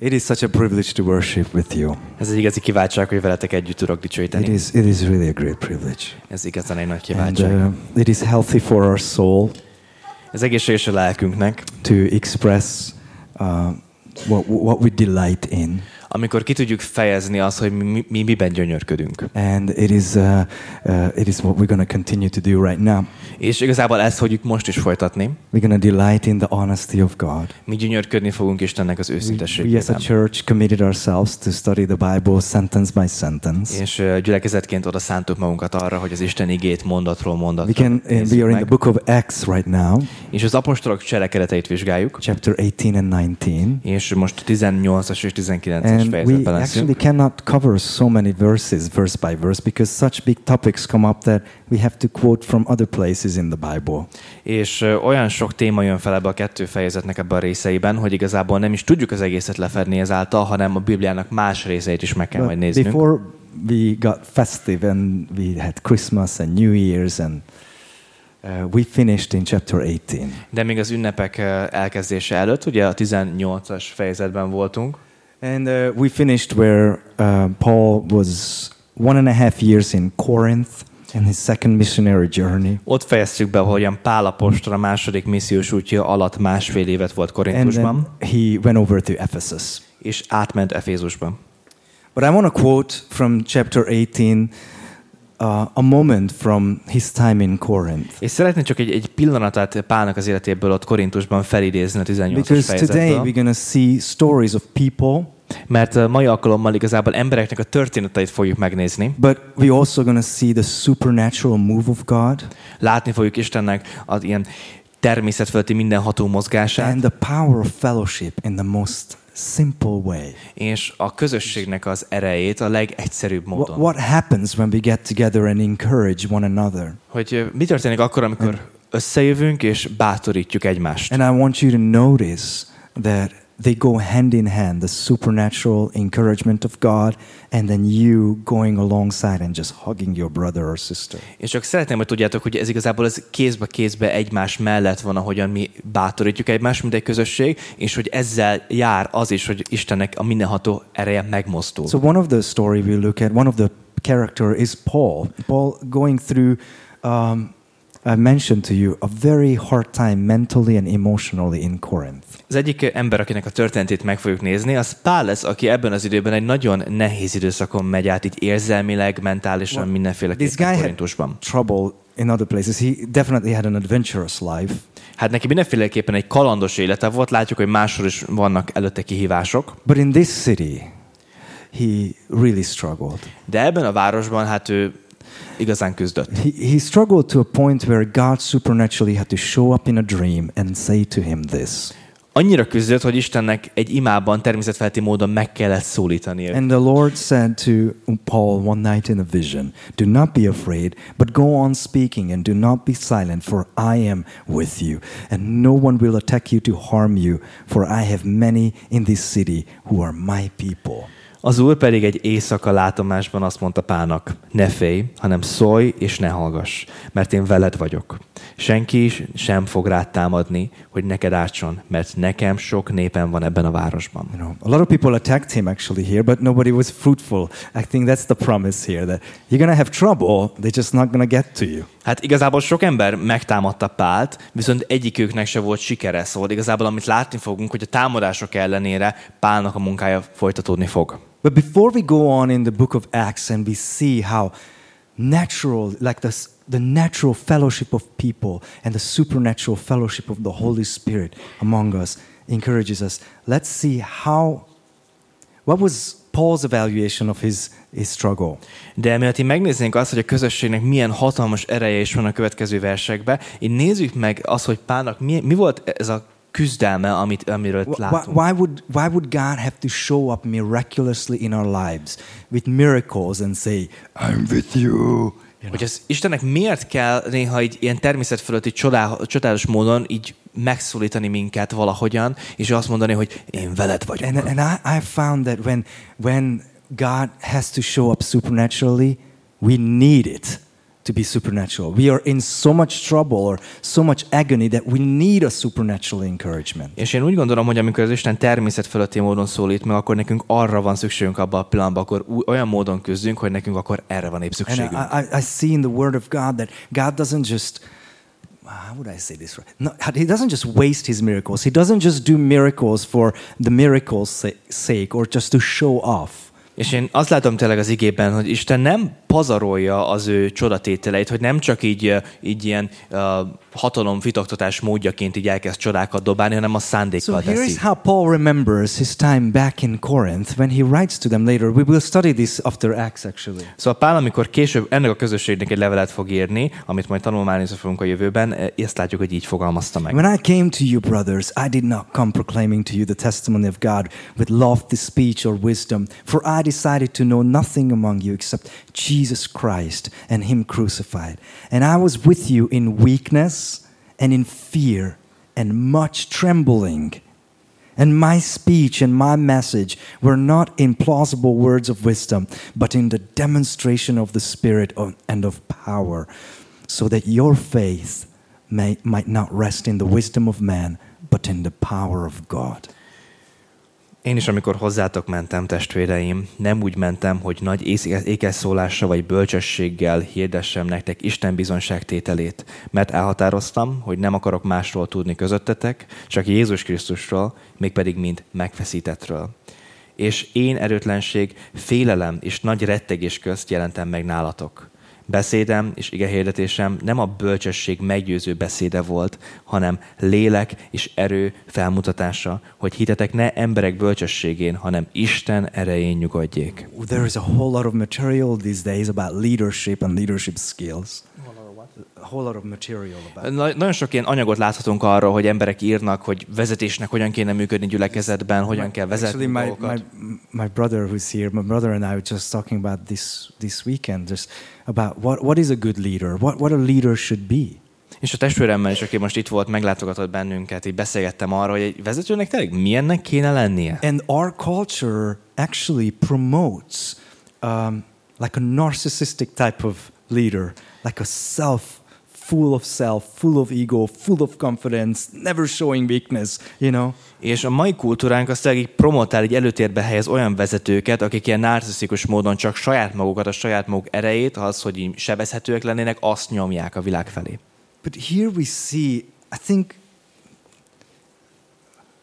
It is such a privilege to worship with you. Ez egy igazi kiváltság, hogy veletek együtt tudok It dicsőíteni. is, it is really a great privilege. Ez igazán egy nagy And kiváltság. uh, it is healthy for our soul Ez egészséges a lelkünknek, to express uh, what, what we delight in. Amikor ki tudjuk fejezni azt, hogy mi, mi miben gyönyörködünk. And it is, uh, uh, it is what we're going to continue to do right now. És igazából ezt fogjuk most is folytatni. We're going to delight in the honesty of God. Mi gyönyörködni fogunk Istennek az We, we as a church committed ourselves to study the Bible sentence by sentence. És ö, gyülekezetként oda szántuk magunkat arra, hogy az Isten igét mondatról We mondatra can, uh, we are in the book of Acts right now, És az apostolok cselekedeteit vizsgáljuk. chapter 18 and 19. És most 18-as és 19-es And we actually cannot cover so many verses verse by verse because such big topics come up that we have to quote from other places in the Bible. És olyan sok téma jön fel ebbe a kettő fejezetnek ebben a részeiben, hogy igazából nem is tudjuk az egészet lefedni ezáltal, hanem a Bibliának más részeit is meg kell majd But néznünk. before we got festive and we had Christmas and New Year's and uh, we finished in chapter 18. De még az ünnepek elkezdése előtt, ugye a 18-as fejezetben voltunk, And uh, we finished where uh, Paul was one and a half years in Corinth and his second missionary journey. ott fejeztük be, hogyan Pál apostol a második missziós útja alatt másfél évet volt And Korintusban, then he went over to Ephesus. és átment Efézusba. But I want to quote from chapter 18 a moment from his time in Corinth. És szeretnék csak egy, egy pillanatát Pálnak az életéből ott Korintusban felidézni a 18-as Because today we're going to see stories of people, Mert mai alkalommal igazából embereknek a történeteit fogjuk megnézni. but we're also going to see the supernatural move of God Látni fogjuk Istennek az ilyen természetfölötti mindenható mozgását, and the power of fellowship in the most simple way. és a közösségnek az erejét a legegyszerűbb módon. what happens when we get together and encourage one another? Hogy mi történik akkor, amikor összejövünk és bátorítjuk egymást. And I want you to notice that they go hand in hand the supernatural encouragement of God and then you going alongside and just hugging your brother or sister. És csak szeretném, hogy tudjátok, hogy ez igazából ez kézbe kézbe egymás mellett van, ahogyan mi bátorítjuk egymást, mint egy közösség, és hogy ezzel jár az is, hogy Istennek a mindenható ereje megmozdul. So one of the story we look at, one of the character is Paul. Paul going through um, I mentioned to you a very hard time mentally and emotionally in Corinth. Az egyik ember, akinek a történetét meg fogjuk nézni, az Pál lesz, aki ebben az időben egy nagyon nehéz időszakon megy át, így érzelmileg, mentálisan, This mindenféleképpen Korintusban. trouble in other places. He definitely had an adventurous life. Hát neki mindenféleképpen egy kalandos élete volt, látjuk, hogy máshol is vannak előtte kihívások, But in this city, he really struggled. de ebben a városban hát ő igazán küzdött. He, he struggled to a point where God supernaturally had to show up in a dream and say to him this. Annyira küzdött, hogy Istennek egy imában természetfelti módon meg kellett szólítani. And the Lord said to Paul one night in a vision, Do not be afraid, but go on speaking and do not be silent, for I am with you, and no one will attack you to harm you, for I have many in this city who are my people. Az úr pedig egy éjszaka látomásban azt mondta Pálnak, ne félj, hanem szólj és ne hallgass, mert én veled vagyok. Senki is sem fog rád támadni, hogy neked ártson, mert nekem sok népen van ebben a városban. You know, a lot of people attacked him actually here, but nobody was fruitful. I think that's the promise here that you're to have trouble, they're just not to get to you. Hát igazából sok ember megtámadta Pált, viszont egyikőknek se volt sikere, szóval igazából amit látni fogunk, hogy a támadások ellenére Pálnak a munkája folytatódni fog. But before we go on in the book of Acts and we see how natural, like the, the natural fellowship of people and the supernatural fellowship of the Holy Spirit among us encourages us, let's see how, what was Paul's evaluation of his, his struggle? De így megnéznénk azt, hogy a közösségnek milyen hatalmas ereje is van a következő versekben, így nézzük meg azt, hogy Pálnak mi, mi volt ez a küzdelme, amit, amiről itt Why, látunk. why, would, why would God have to show up miraculously in our lives with miracles and say, I'm with you? Hogy az Istennek miért kell néha így ilyen természet fölötti csodál, csodálatos módon így megszólítani minket valahogyan, és azt mondani, hogy én veled vagyok. And, and I, I found that when, when God has to show up supernaturally, we need it to be supernatural. We are in so much trouble or so much agony that we need a supernatural encouragement. És én úgy gondolom, hogy amikor az Isten természet fölötti módon szólít meg, akkor nekünk arra van szükségünk abban a pillanatban, akkor olyan módon küzdünk, hogy nekünk akkor erre van épp And. I, I, I see in the Word of God that God doesn't just, ah, how would I say this right? No, he doesn't just waste his miracles. He doesn't just do miracles for the miracles' sake or just to show off. És én azt látom tényleg az igében, hogy Isten nem pazarolja az ő csodatételeit, hogy nem csak így, így ilyen uh, hatalom fitoktatás módjaként így elkezd csodákat dobálni, hanem a So szándékkal here teszi. is how Paul remembers his time back in Corinth when he writes to them later. We will study this after Acts, actually. Szóval Pál, amikor később ennek a közösségnek egy levelet fog írni, amit majd tanulmányozni fogunk a jövőben, eh, ezt látjuk, hogy így fogalmazta meg. When I came to you, brothers, I did not come proclaiming to you the testimony of God with lofty speech or wisdom, for I decided to know nothing among you except Jesus Christ and Him crucified. And I was with you in weakness and in fear and much trembling. And my speech and my message were not in plausible words of wisdom, but in the demonstration of the Spirit and of power, so that your faith may, might not rest in the wisdom of man, but in the power of God. Én is, amikor hozzátok mentem, testvéreim, nem úgy mentem, hogy nagy ékeszólással vagy bölcsességgel hirdessem nektek Isten bizonságtételét, mert elhatároztam, hogy nem akarok másról tudni közöttetek, csak Jézus Krisztusról, mégpedig mint megfeszítettről. És én erőtlenség, félelem és nagy rettegés közt jelentem meg nálatok. Beszédem és igehirdetésem nem a bölcsesség meggyőző beszéde volt, hanem lélek és erő felmutatása, hogy hitetek ne emberek bölcsességén, hanem Isten erején nyugodjék. There is a whole lot of material these days about leadership and leadership skills. A whole lot of material about Na- nagyon sok ilyen anyagot láthatunk arról, hogy emberek írnak, hogy vezetésnek hogyan kéne működni gyülekezetben, hogyan kell vezetni Actually, my, dolgokat. my, my brother who's here, my brother and I were just talking about this this weekend, just about what, what is a good leader, what, what a leader should be. És a testvéremmel is, aki most itt volt, meglátogatott bennünket, így beszélgettem arról, hogy egy vezetőnek tényleg milyennek kéne lennie. And our culture actually promotes um, like a narcissistic type of leader, like a self, full of self, full of ego, full of confidence, never showing weakness, you know. És a mai kultúránk azt így promotál, így előtérbe helyez olyan vezetőket, akik ilyen narcisztikus módon csak saját magukat, a saját maguk erejét, az, hogy sebezhetőek lennének, azt nyomják a világ felé. But here we see, I think,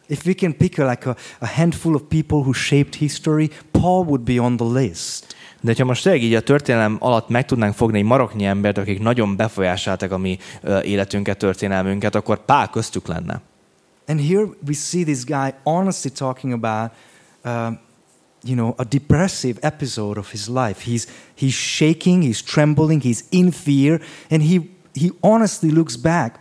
if we can pick like a, a handful of people who shaped history, Paul would be on the list. De ha most tényleg így a történelem alatt meg tudnánk fogni egy maroknyi embert, akik nagyon befolyásolták a mi életünket, történelmünket, akkor Pál köztük lenne. And here we see this guy honestly talking about, um, you know, a depressive episode of his life. He's, he's shaking, he's trembling, he's in fear, and he, he honestly looks back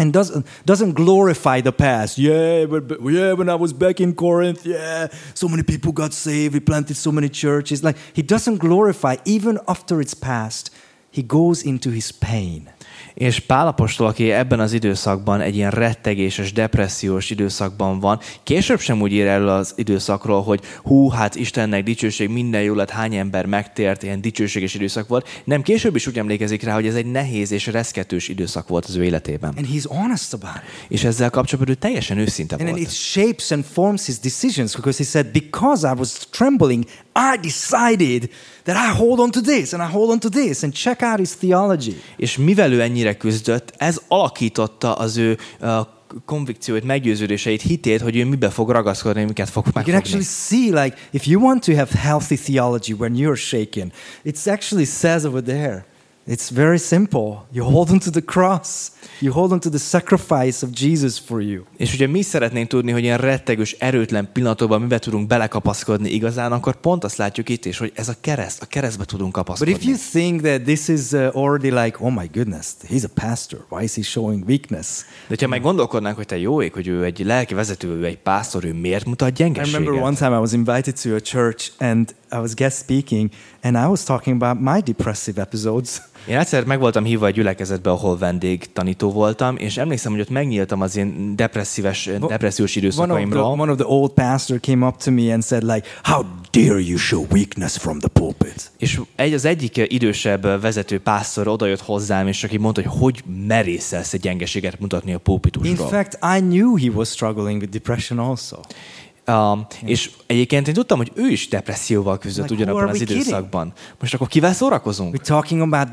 and doesn't, doesn't glorify the past. Yeah, but, yeah, when I was back in Corinth, yeah, so many people got saved, we planted so many churches. Like, he doesn't glorify, even after it's past, he goes into his pain. És Pál apostol, aki ebben az időszakban egy ilyen rettegéses, depressziós időszakban van, később sem úgy ír erről az időszakról, hogy hú, hát Istennek dicsőség, minden jó lett, hány ember megtért, ilyen dicsőséges időszak volt. Nem, később is úgy emlékezik rá, hogy ez egy nehéz és reszketős időszak volt az ő életében. And he's honest about it. És ezzel kapcsolatban ő teljesen őszinte And then it volt. shapes and forms his decisions because he said, Because I was trembling, I decided that I hold on to this and I hold on to this and check out his theology. És mivel ő ennyire küzdött, ez alakította az ő uh, konvikcióit, meggyőződéseit, hitét, hogy ő mibe fog ragaszkodni, miket fog You can megfogni. actually see, like, if you want to have healthy theology when you're shaken, it actually says over there. It's very simple. You hold on to the cross. You hold on to the sacrifice of Jesus for you. És ugye mi szeretnénk tudni, hogy ilyen rettegős, erőtlen pillanatokban mibe tudunk belekapaszkodni igazán, akkor pont azt látjuk itt is, hogy ez a kereszt, a keresztbe tudunk But kapaszkodni. if you think that this is uh, already like, oh my goodness, he's a pastor. Why is he showing weakness? De ha meg gondolkodnánk, hogy te jó ég, hogy ő egy lelki vezető, ő egy pásztor, ő miért mutat I remember gyengeséget? one time I was invited to a church and I was guest speaking and I was talking about my depressive episodes. Én egyszer meg voltam hívva egy gyülekezetbe, ahol vendég tanító voltam, és emlékszem, hogy ott megnyíltam az én depresszíves, depressziós One of, the, időszakaimról. one of the old pastor came up to me and said like, how dare you show weakness from the pulpit? És egy, az egyik idősebb vezető pásztor odajött hozzám, és aki mondta, hogy hogy merészelsz egy gyengeséget mutatni a In pulpitusról. fact, I knew he was struggling with depression also. Um, és egyébként én tudtam, hogy ő is depresszióval küzdött Like, ugyanabban az we kidding? időszakban. Most akkor kivel szórakozunk? We're talking about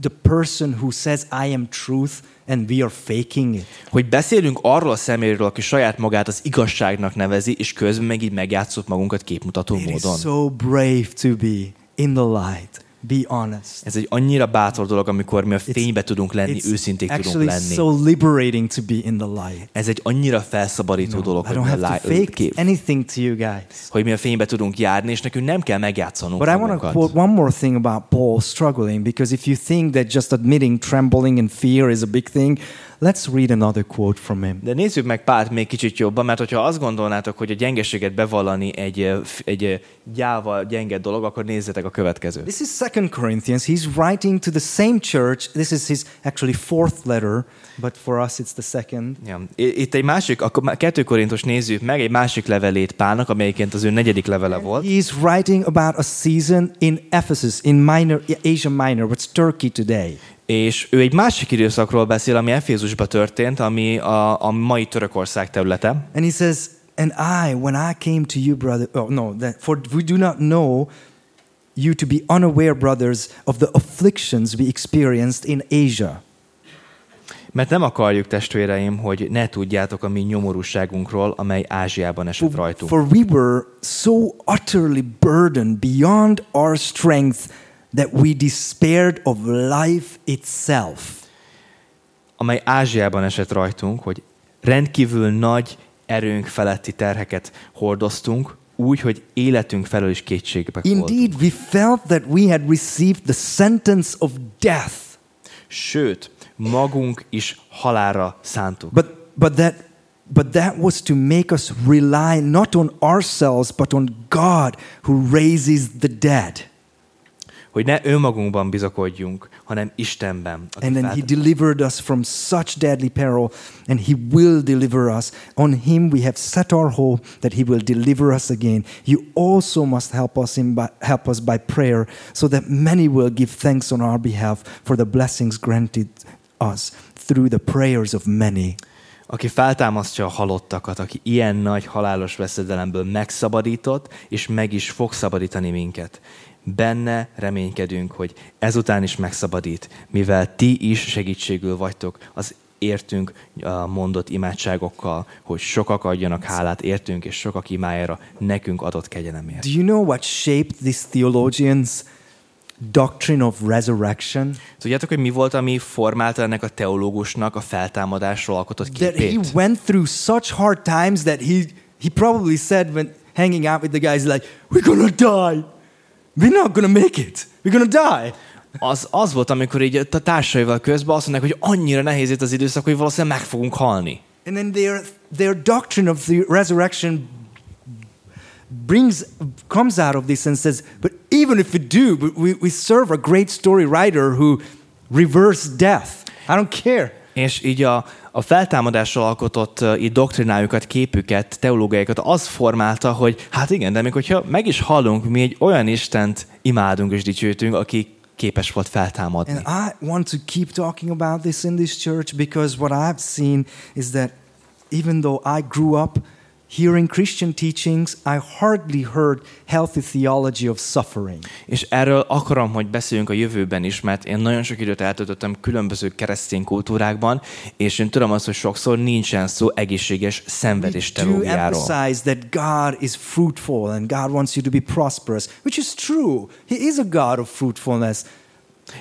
the person who says, I am truth, and we are faking it. Hogy beszélünk arról a személyről, aki saját magát az igazságnak nevezi, és közben meg így megjátszuk magunkat képmutató It is módon. so brave to be in the light. Be honest. Ez egy annyira bátor dolog, amikor mi a fénybe tudunk lenni, It's őszinték tudunk lenni. so liberating to be in the light. Ez egy annyira felszabadító dolog, I hogy have lá- to fake kép, anything to you guys. hogy mi a fénybe tudunk járni, és nekünk nem kell megjátszanunk But I want to magunkat. quote one more thing about Paul struggling, because if you think that just admitting trembling and fear is a big thing, let's read another quote from him. De nézzük meg Pált még kicsit jobban, mert hogyha azt gondolnátok, hogy a gyengeséget bevallani egy, egy gyáva, gyenge dolog, akkor nézzetek a következőt. This is Second Corinthians. He's writing to the same church. This is his actually fourth letter, but for us it's the second. Ja. Itt egy másik, akkor 2 Korintus nézzük meg, egy másik levelét Pálnak, amelyiként az ő negyedik levele volt. He's writing about a season in Ephesus, in Minor, Asia Minor, what's Turkey today. És ő egy másik időszakról beszél, ami Efézusban történt, ami a, a mai Törökország területe. And he says, And I, when I came to you, brother, oh no, that, for we do not know you to be unaware, brothers, of the afflictions we experienced in Asia. Mert nem akarjuk, testvéreim, hogy ne tudjátok a mi nyomorúságunkról, amely Ázsiában esett rajtunk. For we were so utterly burdened beyond our strength that we despaired of life itself. amely Ázsiában esett rajtunk, hogy rendkívül nagy erőnk feletti terheket hordoztunk, úgy, hogy életünk felől is kétségbe voltunk. Indeed, we felt that we had received the sentence of death. Sőt, magunk is halára szántuk. But, but, that, but that was to make us rely not on ourselves, but on God who raises the dead. Hogy ne önmagunkban bizakodjunk, hanem Istenben. And then he delivered us from such deadly peril, and he will deliver us. On him we have set our hope that he will deliver us again. You also must help us, in by, help us by prayer, so that many will give thanks on our behalf for the blessings granted us through the prayers of many. aki feltámasztja a halottakat, aki ilyen nagy halálos veszedelemből megszabadított, és meg is fog szabadítani minket. Benne reménykedünk, hogy ezután is megszabadít, mivel ti is segítségül vagytok az értünk mondott imádságokkal, hogy sokak adjanak hálát értünk, és sokak imájára nekünk adott kegyelemért. Do you know what shaped this theologian's doctrine of resurrection? Tudjátok, hogy mi volt, ami formálta ennek a teológusnak a feltámadásról alkotott That he képét? went through such hard times that he, he probably said when hanging out with the guys, like, we're gonna die. We're not gonna make it. We're gonna die. Az, az volt, amikor így a társaival közben azt mondják, hogy annyira nehéz itt az időszak, hogy valószínűleg meg fogunk halni. And then their, their doctrine of the resurrection brings comes out of this and says, but even if we do, we, we serve a great story writer who reversed death. I don't care. És így a, a feltámadással alkotott így doktrinájukat, képüket, teológiájukat az formálta, hogy hát igen, de még hogyha meg is hallunk, mi egy olyan Istent imádunk és dicsőítünk, aki képes volt feltámadni. And I want to keep talking about this in this church because what I've seen is that even though I grew up hearing Christian teachings, I hardly heard healthy theology of suffering. És erről akarom, hogy beszéljünk a jövőben is, mert én nagyon sok időt eltöltöttem különböző keresztény kultúrákban, és én tudom azt, hogy sokszor nincsen szó egészséges szenvedés teológiáról. emphasize that God is fruitful and God wants you to be prosperous, which is true. He is a God of fruitfulness.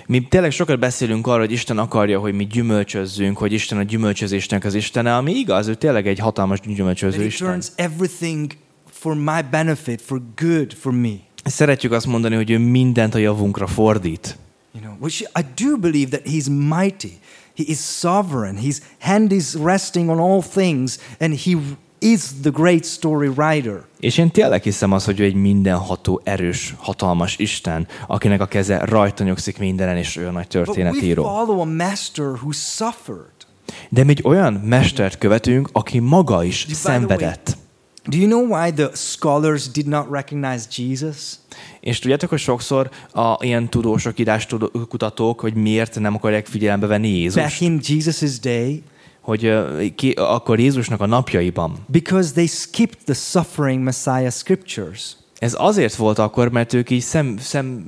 Mi tényleg sokat beszélünk arról, hogy Isten akarja, hogy mi gyümölcsözzünk, hogy Isten a gyümölcsözésnek az Istene, ami igaz, ő tényleg egy hatalmas gyümölcsöző Isten. turns everything for my benefit, for good for me. Szeretjük azt mondani, hogy ő mindent a javunkra fordít. You know, which I do believe that He's mighty. He is sovereign. His hand is resting on all things, and He is the great story writer. És én tényleg hiszem azt, hogy ő egy mindenható, erős, hatalmas Isten, akinek a keze rajta nyugszik mindenen, és ő a nagy But we történetíró. follow a master who suffered. De mi egy olyan mestert követünk, aki maga is by szenvedett. Do you know why the scholars did not recognize Jesus? És tudjátok, hogy sokszor a ilyen tudósok, íráskutatók, hogy miért nem akarják figyelembe venni Jézust? Back in Jesus' day, Hogy ki, akkor Jézusnak a napjaiban. because they skipped the suffering Messiah scriptures. Ez azért volt akkor, mert ők így szem, szem,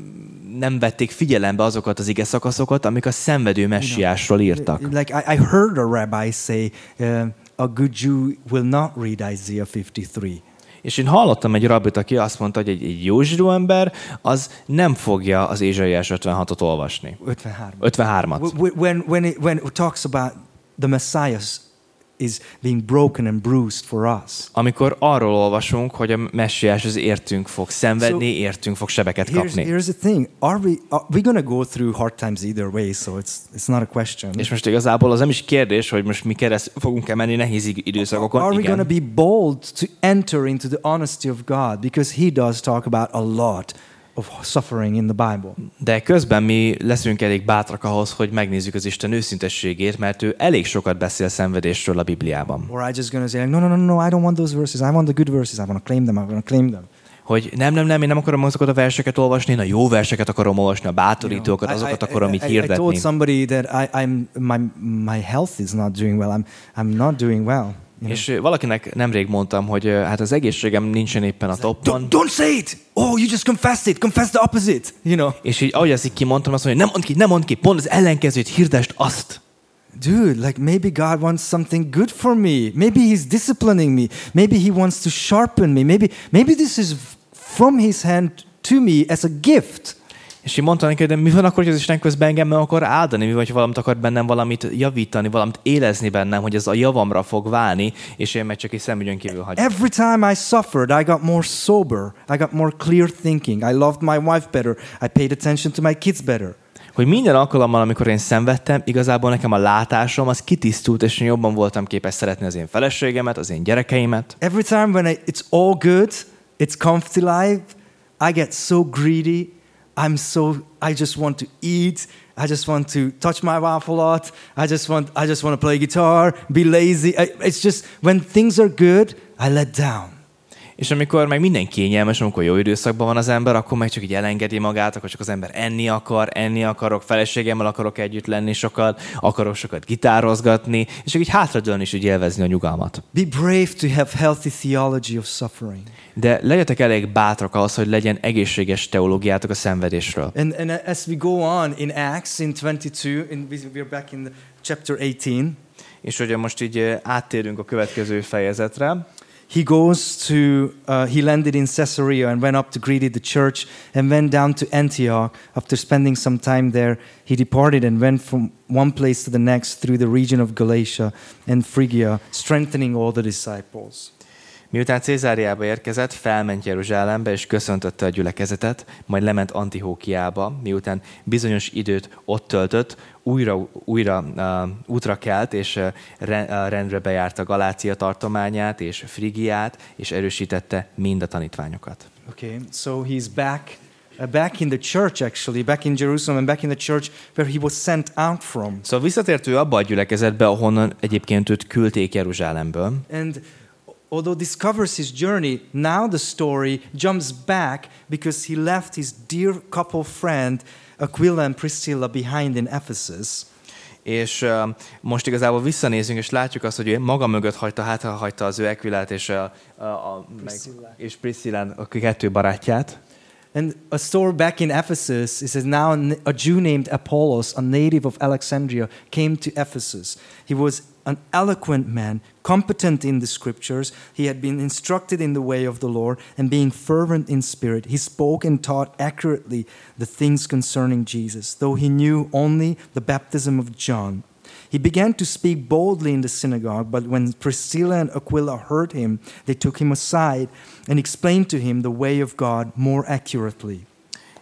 nem vették figyelembe azokat az ige szakaszokat, amik a szenvedő messiásról írtak. Like I, I heard a rabbi say, uh, a good Jew will not read Isaiah 53. És én hallottam egy rabbit, aki azt mondta, hogy egy, egy jó zsidó ember az nem fogja az Ézsaiás 56-ot olvasni. 53. 53-at. Wh- wh- When, when, it, when it talks about the Messiah is being broken and bruised for us. Amikor arról olvasunk, hogy a messiás az értünk fog szenvedni, So- értünk fog sebeket Here's, kapni. here's the thing: Are we? Are we to go through hard times either way? So it's it's not a question. És most igazából az nem is kérdés, hogy most mi kereszt fogunk-e menni nehéz időszakokon. Are we Igen. be bold to enter into the honesty of God? Because He does talk about a lot of suffering in the Bible. De közben mi leszünk elég bátrak ahhoz, hogy megnézzük az Isten őszintességét, mert ő elég sokat beszél szenvedésről a Bibliában. Or I just to say, no, no, no, no, I don't want those verses. I want the good verses. I want to claim them. I want to claim them. Hogy nem, nem, nem, én nem akarom azokat a verseket olvasni, én a jó verseket akarom olvasni, a bátorítókat, azokat akarom így I, I, I told hirdetni. somebody that I, I'm my my health is not doing well. I'm I'm not doing well. Know? És valakinek nemrég mondtam, hogy hát az egészségem nincsen éppen a toppon, Don't, don't say it. Oh, you just confessed it. Confess the opposite. You know, és így ahogy ezt így kimondtam, azt mondja, nem mondd ki, nem mondd ki, pont az ellenkezőt, hirdest azt. dude. Like maybe God wants something good for me. Maybe He's disciplining me. Maybe He wants to sharpen me. Maybe maybe this is from His hand to me as a gift. És így mondtam neki, de mi van akkor, hogy az Isten közben engem meg akar áldani, mi vagy, valamit akar bennem valamit javítani, valamit élezni bennem, hogy ez a javamra fog válni, és én meg csak egy szemügyön kívül hagyom. Every time I suffered, I got more sober. I got more clear thinking. I loved my wife better. I paid attention to my kids better. Hogy minden alkalommal, amikor én szenvedtem, igazából nekem a látásom az kitisztult, és én jobban voltam képes szeretni az én feleségemet, az én gyerekeimet. Every time when I, it's all good, it's comfy life, I get so greedy. I'm so I just want to eat. I just want to touch my wife a lot. I just want I just want to play guitar, be lazy. I, it's just when things are good, I let down. És amikor meg minden kényelmes, amikor jó időszakban van az ember, akkor meg csak így elengedi magát, akkor csak az ember enni akar, enni akarok, feleségemmel akarok együtt lenni sokat, akarok sokat gitározgatni, és csak így hátradőlni és így élvezni a nyugalmat. Be brave to have healthy theology of suffering. De legyetek elég bátrak ahhoz, hogy legyen egészséges teológiátok a szenvedésről. And, and as we go on in Acts in 22, in, we're back in chapter 18. És ugye most így eh, áttérünk a következő fejezetre. He goes to uh, he landed in caesarea and went up to greet the church and went down to antioch. After spending some time there he departed and went from one place to the next through the region of galatia and phrygia strengthening all the disciples Miután Cézáriába érkezett, felment Jeruzsálembe és köszöntötte a gyülekezetet, majd lement Antihókiába, miután bizonyos időt ott töltött, újra, újra uh, útra kelt, és uh, re, rendre bejárta Galácia tartományát és Frigiát, és erősítette mind a tanítványokat. okay so he's back uh, back in the church actually back in jerusalem and back in the church where he was sent out from Szóval visszatért ő abba a gyülekezetbe, ahonnan egyébként őt küldték Jeruzsálemből, And although discovers his journey, now the story jumps back because he left his dear couple friend Aquila and Priscilla behind in Ephesus. És uh, most igazából visszanézünk, és látjuk azt, hogy ő maga mögött hagyta, hátra hagyta az ő Ekvilát és, a, a, a, meg, és Priscillán, a kettő barátját. And a story back in Ephesus, it says, Now a Jew named Apollos, a native of Alexandria, came to Ephesus. He was an eloquent man, competent in the scriptures. He had been instructed in the way of the Lord, and being fervent in spirit, he spoke and taught accurately the things concerning Jesus, though he knew only the baptism of John. He began to speak boldly in the synagogue, but when Priscilla and Aquila heard him, they took him aside and explained to him the way of God more accurately.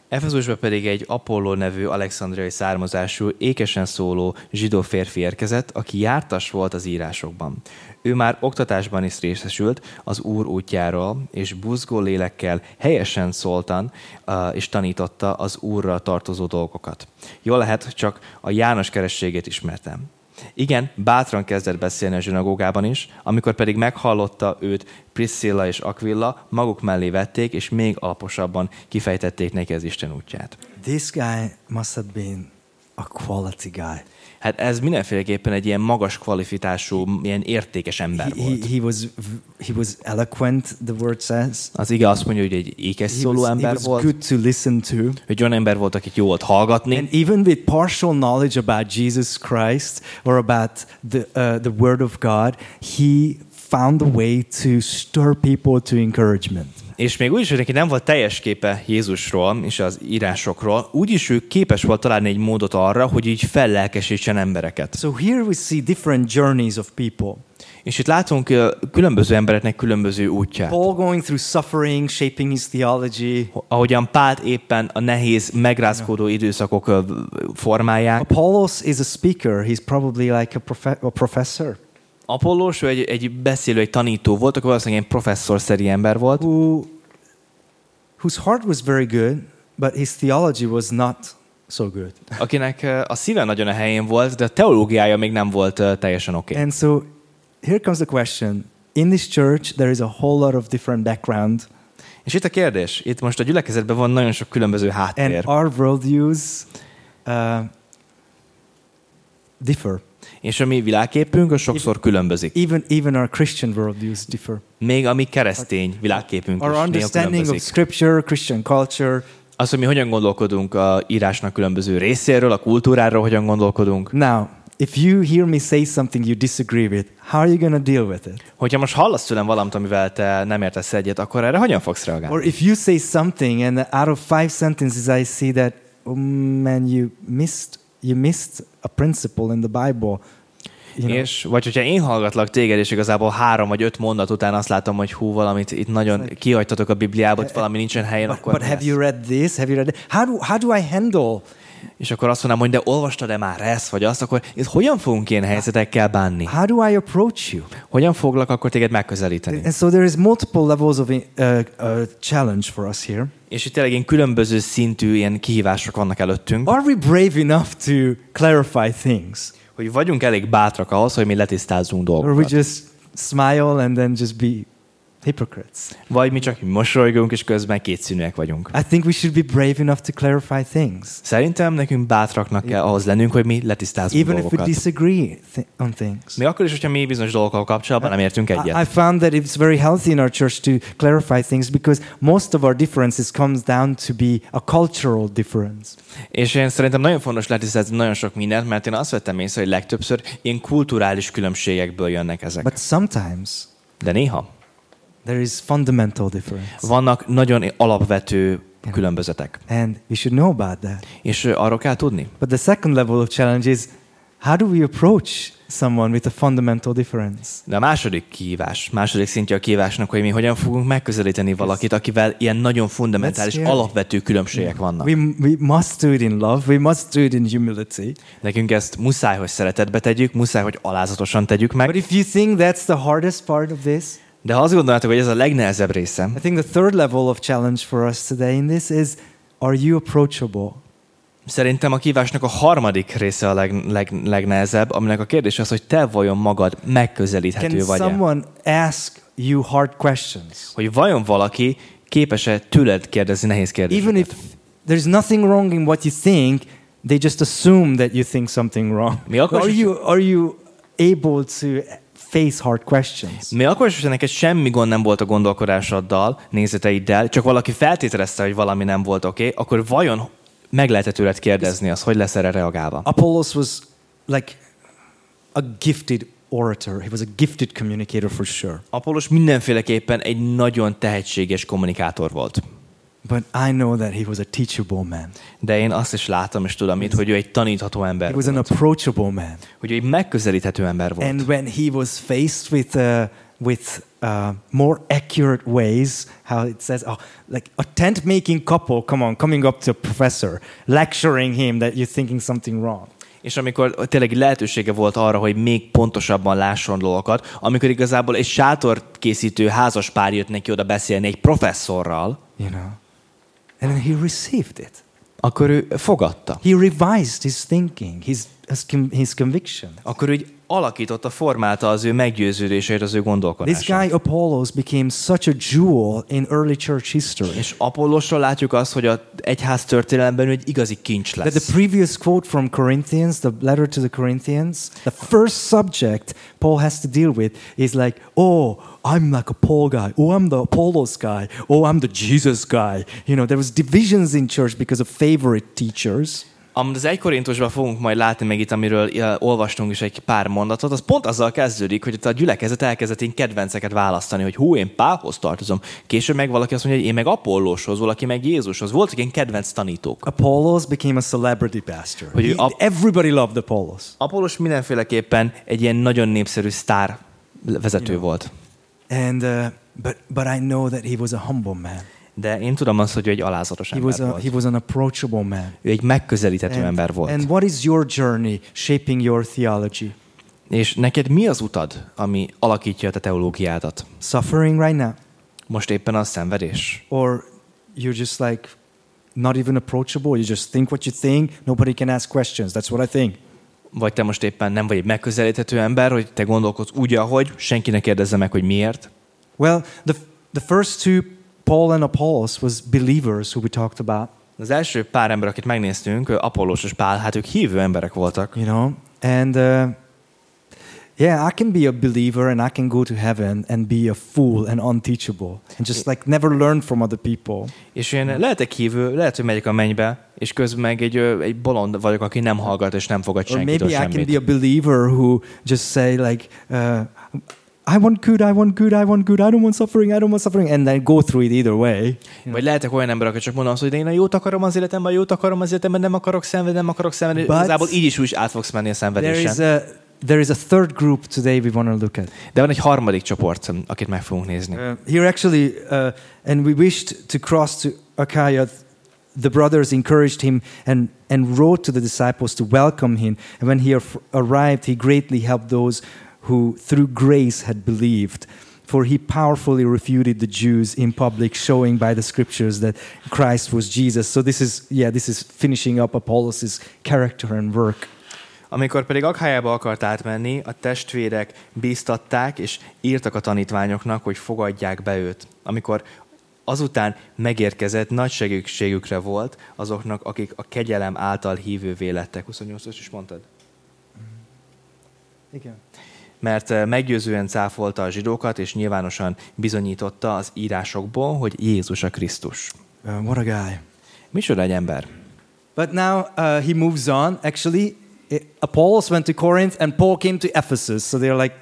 Efezusba pedig egy Apolló nevű alexandriai származású, ékesen szóló zsidó férfi érkezett, aki jártas volt az írásokban. Ő már oktatásban is részesült az Úr útjáról, és buzgó lélekkel helyesen szóltan, uh, és tanította az Úrra tartozó dolgokat. Jól lehet, csak a János kerességét ismertem. Igen, bátran kezdett beszélni a zsinagógában is, amikor pedig meghallotta őt Priscilla és Aquilla, maguk mellé vették, és még alaposabban kifejtették neki az Isten útját. This guy must have been a quality guy. Hát ez mindenféleképpen egy ilyen magas kvalifikású, ilyen értékes ember He, he, volt. he was he was eloquent. The word says. Az ige azt mondja, hogy egy ékes szóló was, he ember was volt, good to listen to. hogy olyan ember volt, akit jó volt hallgatni, And even with partial knowledge about Jesus Christ or about the, uh, the Word of God, he found a way to stir people to encouragement. És még úgy is, hogy neki nem volt teljes képe Jézusról és az írásokról, úgyis ő képes volt találni egy módot arra, hogy így fellelkesítsen embereket. So here we see different journeys of people. És itt látunk különböző embereknek különböző útját. Paul going through suffering, shaping his theology. Ahogyan Pált éppen a nehéz, megrázkódó időszakok ö, formálják. Apollos is a speaker. He's probably like a, profe- a professor Apollos, ő egy, egy beszélő, egy tanító volt, akkor valószínűleg egy professzor-szeri ember volt, who, whose heart was very good, but his theology was not so good. akinek ö, a szíve nagyon a helyén volt, de a teológiája még nem volt ö, teljesen oké. Okay. And so here comes the question. In this church, there is a whole lot of different background, És itt a kérdés, itt most a gyülekezetben van nagyon sok különböző and háttér, our worldviews uh, differ. És a mi világképünk az sokszor különbözik. Even even our Christian worldviews differ. Még a mi keresztény világképünk Our is néha understanding of. Scripture, Christian culture. Az, hogy mi hogyan gondolkodunk a írásnak különböző részéről, a kultúráról hogyan gondolkodunk. Now, if you hear me say something you disagree with, how are you to deal with it? Hogyha most hallasz tőlem valamit, amivel te nem értesz egyet, akkor erre hogyan fogsz reagálni? Or if you say something and out of five sentences I see that, oh man, you missed you missed a principle in the Bible. You know, És, vagy hogyha én hallgatlak téged, és igazából három vagy öt mondat után azt látom, hogy hú, valamit itt nagyon kihagytatok a Bibliából, hogy valami nincsen helyen, but, akkor but have lesz? you read this? Have you read that? How do, how do I handle? És akkor azt mondanám, hogy de olvastad-e már ezt, vagy azt, akkor itt hogyan fogunk ilyen helyzetekkel bánni? How do I approach you? Hogyan foglak akkor téged megközelíteni? And so there is multiple levels of uh, uh, challenge for us here. És itt tényleg ilyen különböző szintű ilyen kihívások vannak előttünk, Are we brave enough to clarify things? hogy vagyunk elég bátrak ahhoz, hogy mi letisztázzunk Or we dolgokat. just smile and then just be hypocrites? Vagy mi csak mosolygunk, és közben kétszínűek vagyunk. I think we should be brave enough to clarify things. Szerintem nekünk bátraknak kell ahhoz lennünk, hogy mi letisztázzunk Even if we dolgokat. disagree th- on things. Mi akkor is, hogyha mi bizonyos dolgokkal kapcsolatban nem értünk I, egyet. I found that it's very healthy in our church to clarify things because most of our differences comes down to be a cultural difference. És én szerintem nagyon fontos letisztázni nagyon sok mindent, mert én azt vettem észre, hogy legtöbbször ilyen kulturális különbségekből jönnek ezek. But sometimes De néha there is fundamental difference. vannak nagyon alapvető különbözetek. And we should know about that. És arról kell tudni. But the second level of challenge is how do we approach someone with a fundamental difference? De a második kihívás, második szintje a kihívásnak, hogy mi hogyan fogunk megközelíteni valakit, akivel ilyen nagyon fundamentális, alapvető különbségek vannak. We, we must do it in love. We must do it in humility. Nekünk ezt muszáj, hogy szeretetbe tegyük, muszáj, hogy alázatosan tegyük But if you think that's the hardest part of this, De ha azt gondoljátok, hogy ez a legnehezebb része, I think the third level of challenge for us today in this is are you approachable? Szerintem a kívásnak a harmadik része a leg, leg, legnehezebb, aminek a kérdés az, hogy te vajon magad megközelíthető Can vagy-e. someone ask you hard questions? Hogy vajon valaki képes-e tőled kérdezni nehéz kérdéseket. Even if there's nothing wrong in what you think, they just assume that you think something wrong. Mi akkor Are you, are you able to face hard questions? Mi akkor is, hogyha neked semmi gond nem volt a gondolkodásoddal, nézeteiddel, csak valaki feltételezte, hogy valami nem volt oké, okay, akkor vajon meg lehet tőled kérdezni azt, hogy lesz erre reagálva? Apollos was like a gifted orator. He was a gifted communicator for sure. Apollos mindenféleképpen egy nagyon tehetséges kommunikátor volt. But I know that he was a teachable man. De én azt is látom és tudom itt, hogy ő egy tanítható ember He was an volt. approachable man. Hogy ő egy megközelíthető ember volt. And when he was faced with uh, with uh, more accurate ways, how it says, oh, like a tent making couple, come on, coming up to a professor, lecturing him that you're thinking something wrong. És amikor tényleg lehetősége volt arra, hogy még pontosabban lásson dolgokat, amikor igazából egy sátort készítő házas pár jött neki oda beszélni egy professzorral, You know, and then he received it. akkor ő fogadta. He revised his thinking, his, his, his conviction. Akkor ő alakította, formálta az ő meggyőződéseit, az ő This gondolkodását. guy Apollos became such a jewel in early church history. És Apollosról látjuk azt, hogy a egyház történelemben egy igazi kincs That the lesz. previous quote from Corinthians, the letter to the Corinthians, the first subject Paul has to deal with is like, oh, I'm like a Paul guy. Oh, I'm the Apollos guy. Oh, I'm the Jesus guy. You know, there was divisions in church because of favorite teachers. Amit az 1 Korintusban fogunk majd látni meg itt, amiről olvastunk is egy pár mondatot, az pont azzal kezdődik, hogy a gyülekezet elkezdett én kedvenceket választani, hogy hú, én Pálhoz tartozom. Később meg valaki azt mondja, hogy én meg Apollóshoz, valaki meg Jézushoz. Voltak ilyen kedvenc tanítók. Apollos became a celebrity pastor. Hogy He- ap- everybody loved Apollos. Apollos mindenféleképpen egy ilyen nagyon népszerű sztár vezető volt. And uh, but but I know that he was a humble man. De én tudom azt, hogy ő egy alázatos He ember was a, volt. he was an approachable man. Ő egy megközelíthető And, ember volt. and what is your journey shaping your theology? És neked mi az utad, ami alakítja a te teológiádat? Suffering right now, Most éppen a szenvedés? or you're just like not even approachable. You just think what you think. Nobody can ask questions. That's what I think. Vagy te most éppen nem vagy egy megközelíthető ember, hogy te gondolkodsz úgy, ahogy, senki ne kérdezze meg, hogy miért? Well, the the first two, Paul and Apollos, was believers who we talked about. Az első pár ember, akit megnéztünk, Apollos és Pál, hát ők hívő emberek voltak. You know, and uh, yeah, I can be a believer and I can go to heaven and be a fool and unteachable and just like never learn from other people. És én lehetek hívő, lehet, hogy megyek a mennybe, és közben meg egy, egy bolond vagyok, aki nem hallgat és nem fogad Or senkitől maybe I can semmit. be a believer who just say like, uh, I want good, I want good, I want good, I don't want suffering, I don't want suffering, and then go through it either way. Vagy lehetek olyan ember, aki csak mondom azt, hogy de én a jót akarom az életemben, jót akarom az életemben, nem akarok szenvedni, nem akarok szenvedni. But- Igazából így is úgy is át fogsz menni a There szenvedésen. is a there is a third group today we want to look at. De van egy harmadik csoport, akit meg fogunk nézni. Uh, here, actually, uh, and we wished to cross to Achaia. The brothers encouraged him and, and wrote to the disciples to welcome him. And when he ar- arrived, he greatly helped those who, through grace, had believed. For he powerfully refuted the Jews in public, showing by the scriptures that Christ was Jesus. So this is, yeah, this is finishing up Apollos' character and work. Amikor pedig Akhájába akart átmenni, a testvérek bíztatták és írtak a tanítványoknak, hogy fogadják be őt. Amikor azután megérkezett, nagy segítségükre volt azoknak, akik a kegyelem által hívővé lettek. 28 is mondtad? Mert eh, meggyőzően cáfolta a zsidókat, és nyilvánosan bizonyította az írásokból, hogy Jézus a Krisztus. Uh, what a guy. Micsoda egy ember. But now uh, he moves on. Actually, it, Apollos went to Corinth and Paul came to Ephesus. So they're like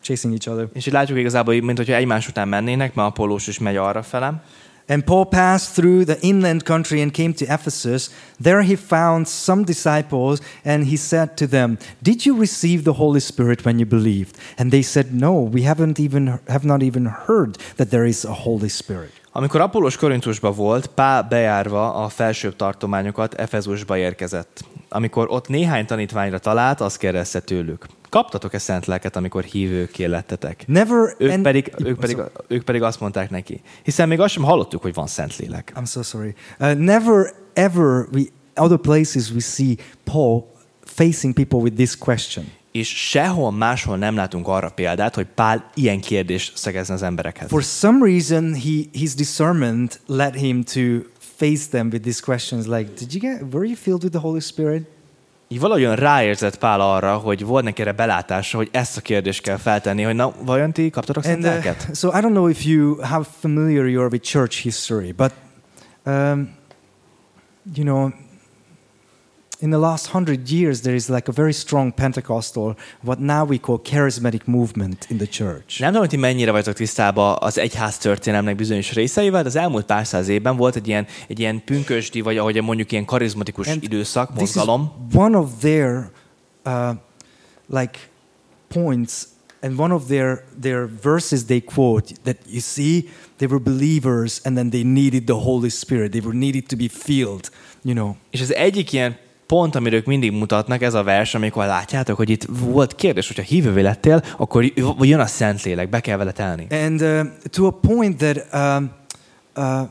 chasing each other. És így látjuk igazából, mint hogyha egymás után mennének, mert Apollós is megy arra felem. And Paul passed through the inland country and came to Ephesus. There he found some disciples and he said to them, "Did you receive the Holy Spirit when you believed?" And they said, "No, we haven't even have not even heard that there is a Holy Spirit." Amikor Apollos Korintusba volt, Pál bejárva a felsőbb tartományokat Efezusba érkezett. Amikor ott néhány tanítványra talált, azt kérdezte tőlük. Kaptatok-e szent lelket, amikor hívőké lettetek? Never Ők and- pedig, ők, pedig, sorry. ők pedig azt mondták neki. Hiszen még azt sem hallottuk, hogy van szent lélek. I'm so sorry. Uh, never ever we other places we see Paul facing people with this question. És sehol máshol nem látunk arra példát, hogy Pál ilyen kérdést szegezne az emberekhez. For some reason, he, his discernment led him to face them with these questions like, Did you get, were you filled with the Holy Spirit? Így valahogyan ráérzett Pál arra, hogy volt neki erre belátása, hogy ezt a kérdést kell feltenni, hogy na, vajon ti kaptatok szent And uh, so I don't know if you, how familiar you are with church history, but, um, you know, in the last hundred years, there is like a very strong Pentecostal, what now we call charismatic movement in the church. Nem tudom, hogy mennyire vagytok tisztában az egyház történelmnek bizonyos részeivel, de az elmúlt pár száz évben volt egy ilyen, egy ilyen pünkösdi, vagy ahogy mondjuk ilyen karizmatikus And időszak, mozgalom. one of their uh, like points and one of their their verses they quote that you see they were believers and then they needed the Holy Spirit. They were needed to be filled, you know. És az egyik ilyen pont, amiről ők mindig mutatnak, ez a vers, amikor látjátok, hogy itt volt kérdés, hogyha hívővé lettél, akkor jön a Szentlélek, be kell vele telni. And uh, to a point that um, uh,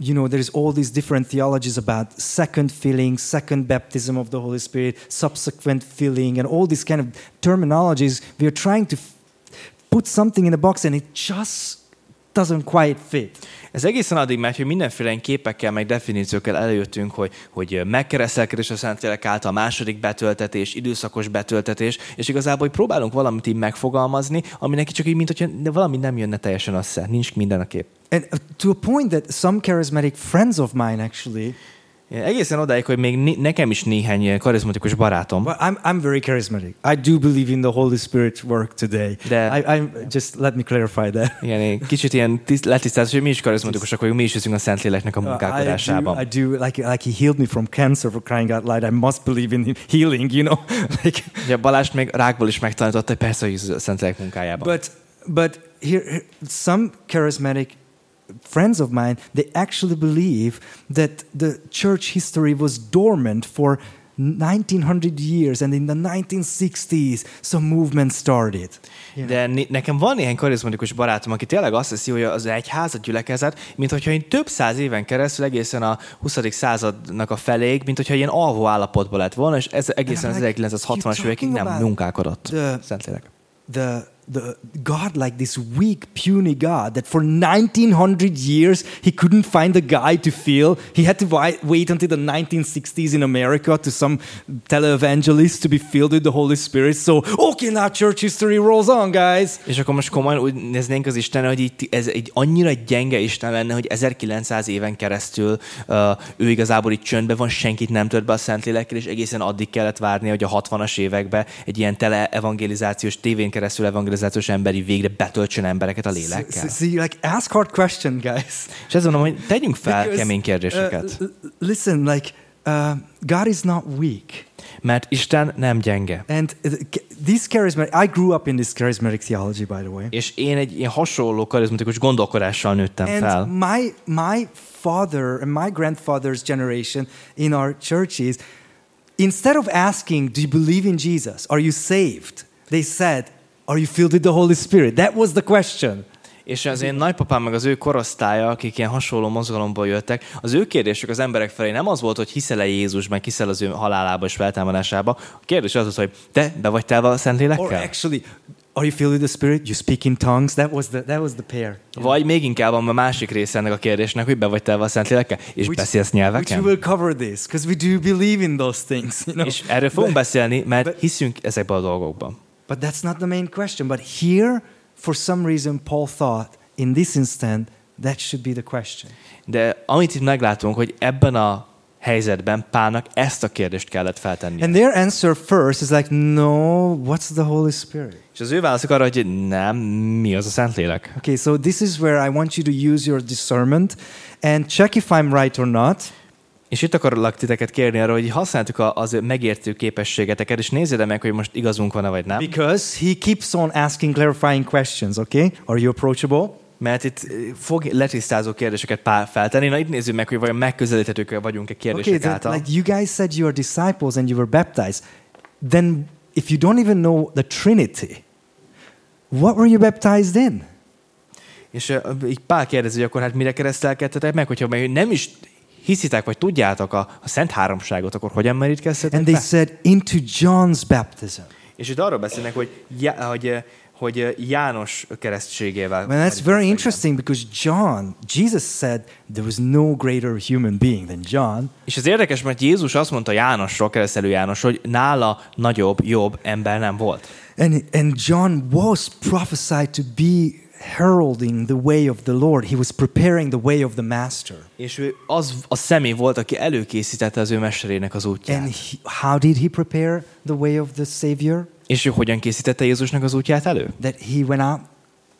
you know, there's all these different theologies about second filling, second baptism of the Holy Spirit, subsequent filling, and all these kind of terminologies. We are trying to put something in a box, and it just doesn't quite fit. Ez egészen addig megy, hogy mindenféle képekkel, meg definíciókkal előjöttünk, hogy, hogy megkeresztelkedés a Szentlélek által, második betöltetés, időszakos betöltetés, és igazából hogy próbálunk valamit így megfogalmazni, ami neki csak így, mint hogyha valami nem jönne teljesen össze. Nincs minden a kép. And uh, to a point that some charismatic friends of mine actually, Egészen odáig, hogy még nekem is néhány karizmatikus barátom, well, I'm, I'm very charismatic. I do believe in the Holy Spirit work today. De- I, I'm just let me clarify that. igen, kicsit ilyen tiszt, letisztázás, hogy mi is karizmatikusak vagyunk, mi is hiszünk a Szentléleknek a Uh, I do, munkálkodásában. I do like like he healed me from cancer for crying out loud. I must believe in healing, you know. like, Ugye Balázs még rákból is megtanította, hogy persze, hogy a Szentlélek munkájában. but but here, here some charismatic friends of mine they actually believe that the church history was dormant for 1900 years, and in the 1960s some movement started. Know? De nekem van néhány karizmatikus barátom, aki tényleg azt hiszi, hogy az egyház, a gyülekezet, mint hogyha én több száz éven keresztül egészen a 20. századnak a feléig, mint hogyha ilyen alvó állapotban lett volna, és ez egészen az And I'm like, 1960-as évekig nem munkálkodott. the- Szentlélek. the the God like this weak, puny God that for 1900 years he couldn't find a guy to feel. He had to wait, until the 1960s in America to some televangelist to be filled with the Holy Spirit. So, okay, now church history rolls on, guys. És akkor most komolyan úgy néznénk az Isten, hogy itt ez egy annyira gyenge Isten lenne, hogy 1900 éven keresztül uh, ő igazából itt csöndben van, senkit nem tört be a Szentlélekkel, és egészen addig kellett várni, hogy a 60-as években egy ilyen tele evangelizációs, tévén keresztül evangelizációs emberi végre betöltsön embereket a lélekkel. See, like, ask hard question, guys. És ezt mondom, hogy tegyünk fel Because, kemény uh, kérdéseket. l- listen, like, uh, God is not weak. Mert Isten nem gyenge. And uh, these charismatic, I grew up in this charismatic theology, by the way. És én egy ilyen hasonló karizmatikus gondolkodással nőttem fel. And my my father and my grandfather's generation in our churches, instead of asking, "Do you believe in Jesus? Are you saved?" They said, "Are you filled with the Holy Spirit?" That was the question. És az én nagypapám meg az ő korosztálya, akik ilyen hasonló mozgalomból jöttek, az ő kérdésük az emberek felé nem az volt, hogy hiszel-e Jézus, meg hiszel az ő halálába és feltámadásába. A kérdés az az, hogy te be vagy telve a Or Szentlélekkel? actually, are you filled with the Spirit? You speak in tongues. That was the that was the pair. Vagy még inkább a másik része ennek a kérdésnek, hogy be vagy telve a Szentlélekkel, és beszélsz which we nyelveken? will cover this because we do believe in those things. You know? És erről fogunk But- beszélni, mert but- hiszünk ezekben a dolgokban. But that's not the main question. But here, for some reason, Paul thought in this instant that should be the question. De amit itt meglátunk, hogy ebben a helyzetben Pálnak ezt a kérdést kellett feltenni. And their answer first is like, no, what's the Holy Spirit? És az ő válaszok arra, hogy nem, mi az a Szentlélek? Okay, so this is where I want you to use your discernment and check if I'm right or not. És itt akarlak titeket kérni arra, hogy használtuk az megértő képességeteket, és nézzél meg, hogy most igazunk van-e vagy nem. Because he keeps on asking clarifying questions, okay? Are you approachable? Mert itt eh, fog letisztázó kérdéseket pár feltenni. Na itt nézzük meg, hogy vajon megközelíthetők vagyunk-e Okay, kérdések that, által. like you guys said you are disciples and you were baptized. Then if you don't even know the Trinity, what were you baptized in? És uh, így Pál kérdezi, hogy akkor hát mire keresztelkedtetek meg, hogyha meg nem is hiszitek, vagy tudjátok a, a Szent Háromságot, akkor hogyan merítkeztetek And they be? said, into John's baptism. És itt arról beszélnek, hogy, já, hogy, eh, hogy eh, János keresztségével. Well, that's very interesting because John, Jesus said there was no greater human being than John. És ez érdekes, mert Jézus azt mondta Jánosról, keresztelő János, hogy nála nagyobb, jobb ember nem volt. And, and John was prophesied to be heralding the way of the Lord. He was preparing the way of the Master. És ő az a személy volt, aki előkészítette az ő mesterének az útját. And he, how did he prepare the way of the Savior? És ő hogyan készítette Jézusnak az útját elő? That he went out,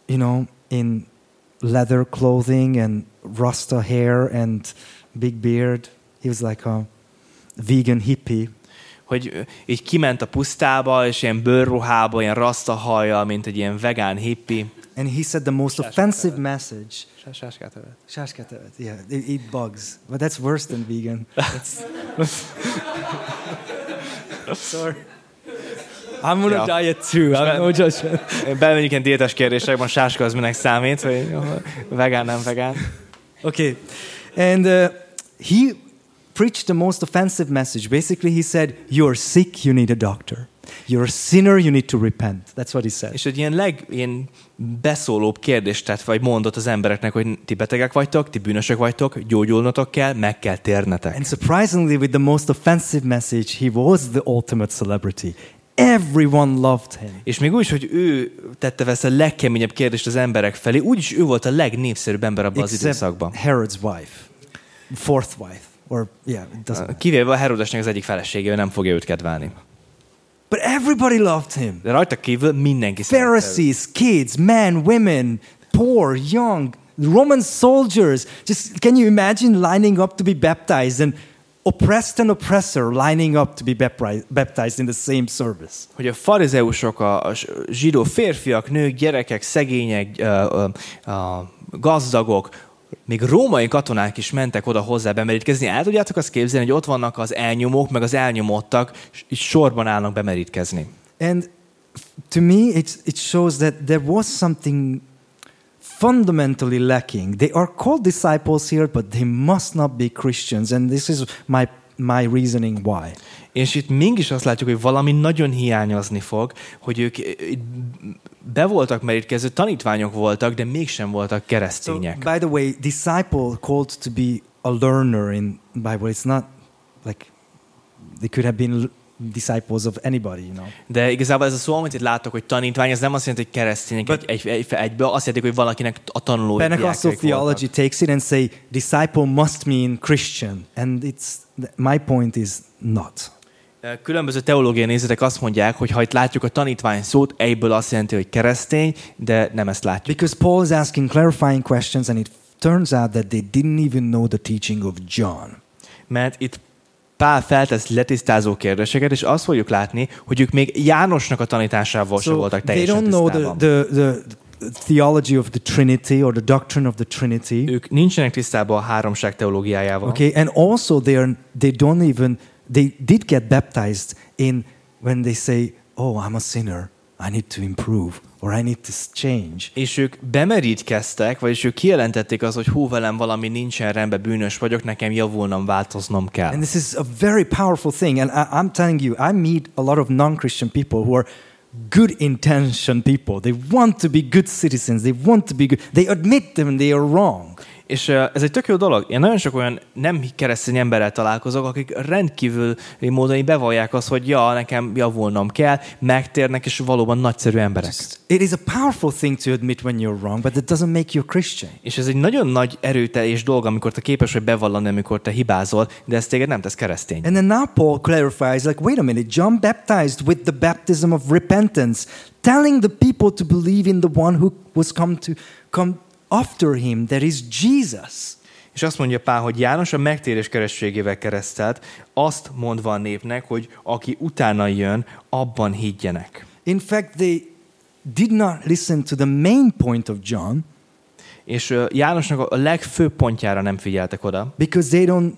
you know, in leather clothing and rasta hair and big beard. He was like a vegan hippie. Hogy így kiment a pusztába, és ilyen bőrruhába, ilyen rasta hajjal, mint egy ilyen vegán hippi. And he said the most offensive message. Shashkat, yeah, they eat bugs. But that's worse than vegan. That's, sorry. I'm on a Yeah. diet too. I'm no judgment. Belmegyünk ilyen diétes kérdésekben, sáska az minek számít, hogy jó, vegán, nem vegán. Okay. And uh, he preached the most offensive message. Basically, he said, You're sick, you need a doctor. You're a sinner, you need to repent. That's what he said. És egy ilyen leg, ilyen beszólóbb kérdést tett, vagy mondott az embereknek, hogy ti betegek vagytok, ti bűnösök vagytok, gyógyulnotok kell, meg kell térnetek. And surprisingly, with the most offensive message, he was the ultimate celebrity. Everyone loved him. És még úgy, hogy ő tette vesz a legkeményebb kérdést az emberek felé, úgyis ő volt a legnépszerűbb ember abban az Except időszakban. Herod's wife, fourth wife, or yeah, it doesn't. matter. Kivéve a Herodesnek az egyik felesége, ő nem fogja őt kedvelni. But everybody loved him. Rajta kívül mindenki. Pharisees, kids, men, women, poor, young, Roman soldiers. Just can you imagine lining up to be baptized and oppressed and oppressor lining up to be baptized in the same service? hogy a farizeusok, a, zsidó férfiak, nők, gyerekek, szegények, ö, ö, a gazdagok, még római katonák is mentek oda hozzá bemerítkezni. El tudjátok azt képzelni, hogy ott vannak az elnyomók, meg az elnyomottak, és sorban állnak bemerítkezni. And to me, it's, it shows that there was something fundamentally lacking. They are called disciples here, but they must not be Christians. And this is my, my reasoning why. És itt mégis azt látjuk, hogy valami nagyon hiányozni fog, hogy ők itt be voltak merítkező, tanítványok voltak, de mégsem voltak So, keresztények. by the way, disciple called to be a learner in Bible. It's not like they could have been disciples of anybody, you know. De igazából ez a szó, amit itt látok, hogy tanítvány, ez nem azt jelenti, hogy keresztények But- egy, egy, egy, egyből, azt jelenti, hogy valakinek a tanuló Pentecostal theology takes it and say disciple must mean Christian, and it's my point is not. Különböző teológiai nézetek azt mondják, hogy ha itt látjuk a tanítvány szót, egyből azt jelenti, hogy keresztény, de nem ezt látjuk. Because Paul is asking clarifying questions, and it turns out that they didn't even know the teaching of John. Mert itt Pál feltesz letisztázó kérdéseket, és azt fogjuk látni, hogy ők még Jánosnak a tanításával sem So voltak they teljesen don't know the, the, the theology of the Trinity or the doctrine of the Trinity. Ők nincsenek tisztában a háromság teológiájával. Okay, and also they are they don't even they did get baptized in when they say, "Oh, I'm a sinner. I need to improve or I need to change." És ők bemerítkeztek, vagyis ők kijelentették az, hogy hú, velem valami nincsen rendben, bűnös vagyok, nekem javulnom, változnom kell. And this is a very powerful thing. And I, I'm telling you, I meet a lot of non-Christian people who are good intention people. They want to be good citizens. They want to be good. They admit them they are wrong. És ez egy tök jó dolog. Én nagyon sok olyan nem keresztény emberrel találkozok, akik rendkívül módon bevallják azt, hogy ja, nekem javulnom kell, megtérnek, és valóban nagyszerű emberek. It is a powerful thing to admit when you're wrong, but it doesn't make you a Christian. És ez egy nagyon nagy erőteljes dolog, amikor te képes vagy bevallani, amikor te hibázol, de ez téged nem tesz keresztény. And then now Paul clarifies, like, wait a minute, John baptized with the baptism of repentance, telling the people to believe in the one who was come to come after him, that is Jesus. És azt mondja Pál, hogy János a megtérés kerességével keresztelt, azt mondva a népnek, hogy aki utána jön, abban higgyenek. In fact, they did not listen to the main point of John És Jánosnak a legfőbb pontjára nem figyeltek oda, because they don't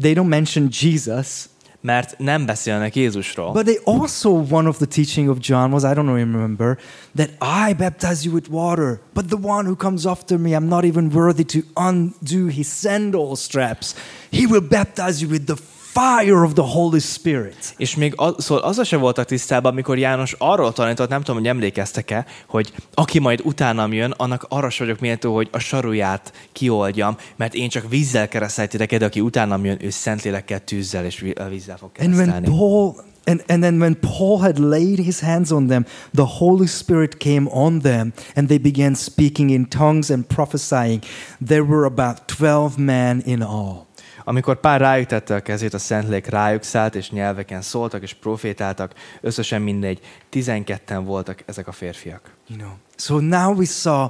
they don't mention Jesus. Mert nem beszélnek Jézusról. But they also one of the teaching of John was I don't remember that I baptize you with water, but the one who comes after me I'm not even worthy to undo his sandal straps. He will baptize you with the fire of the Holy Spirit. És még az, szóval azzal se voltak tisztában, amikor János arról tanított, nem tudom, hogy emlékeztek-e, hogy aki majd utánam jön, annak arra vagyok méltó, hogy a saruját kioldjam, mert én csak vízzel keresztelítek, de aki utánam jön, ő szentlélekkel, tűzzel és vízzel fog And when keresztelni. Paul and, and then when Paul had laid his hands on them, the Holy Spirit came on them, and they began speaking in tongues and prophesying. There were about twelve men in all. Amikor pár rájuk tette a kezét, a Szentlélek rájuk szállt, és nyelveken szóltak, és profétáltak, összesen mindegy, tizenketten voltak ezek a férfiak. You know. So now we saw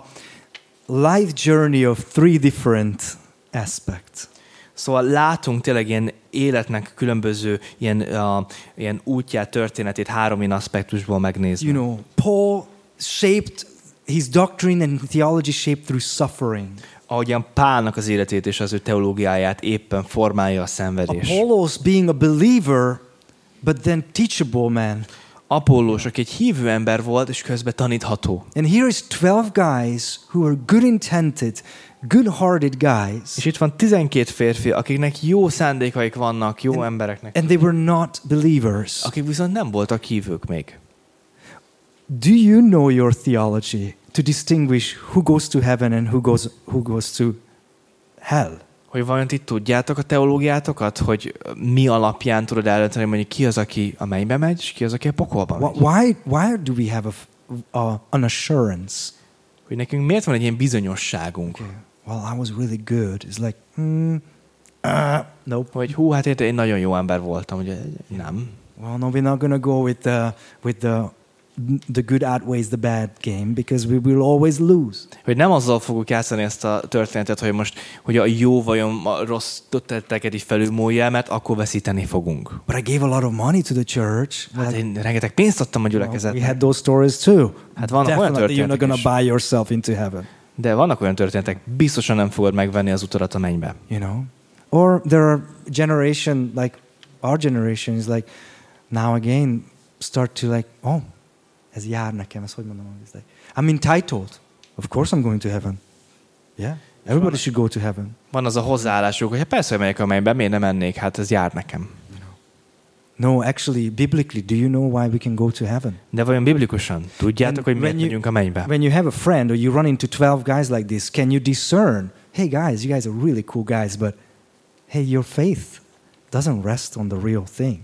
life journey of three different aspects. Szóval látunk tényleg ilyen életnek különböző ilyen, uh, ilyen útját, történetét három ilyen aspektusból megnézni. You know, Paul shaped his doctrine and theology shaped through suffering. Ahogyan Pálnak az életét és az ő teológiáját éppen formálja a szenvedés. Apollos being a believer, but then teachable man. Apollós, aki egy hívő ember volt, és közben tanítható. And here is 12 guys who are good intended, good-hearted guys, És itt van 12 férfi, akiknek jó szándékaik vannak, jó embereknek, and they were not believers. akik viszont nem voltak hívők még. Do you know your theology to distinguish who goes to heaven and who goes who goes to hell? Hogy vajon ti tudjátok a teológiátokat, hogy mi alapján tudod eldönteni, mondjuk ki az, aki a mennybe megy, és ki az, aki a pokolba megy. Why why do we have a, a an assurance? Hogy nekünk miért van egy ilyen bizonyosságunk, Well, I was really good. It's like, hmm, uh, nope. hogy hú, hát én, én nagyon jó ember voltam, ugye nem. Well, no, we're not gonna go with the with the the good outweighs the bad game because we will always lose. Hogy nem azzal fogjuk játszani ezt a történetet, hogy most, hogy a jó vajon a rossz tetteket így felülmúlja, mert akkor veszíteni fogunk. But I gave a lot of money to the church. Hát én rengeteg pénzt adtam a well, we gyülekezetnek. had those stories too. Hát vannak olyan Definitely, you're not gonna is. buy yourself into heaven. De vannak olyan történetek, biztosan nem fogod megvenni az utadat a mennybe. You know, or there are generation like our generation is like now again start to like oh, ez jár nekem, ez hogy mondom, like I'm entitled. Of course I'm going to heaven. Yeah, everybody should go to heaven. Van az a hozzáállásuk, hogy hát persze, hogy megyek a mennybe, miért nem mennék? Hát ez jár nekem. No, actually, biblically, do you know why we can go to heaven? De vajon biblikusan tudjátok, And hogy miért you- megyünk a mennybe? When you have a friend or you run into 12 guys like this, can you discern, hey guys, you guys are really cool guys, but hey, your faith doesn't rest on the real thing.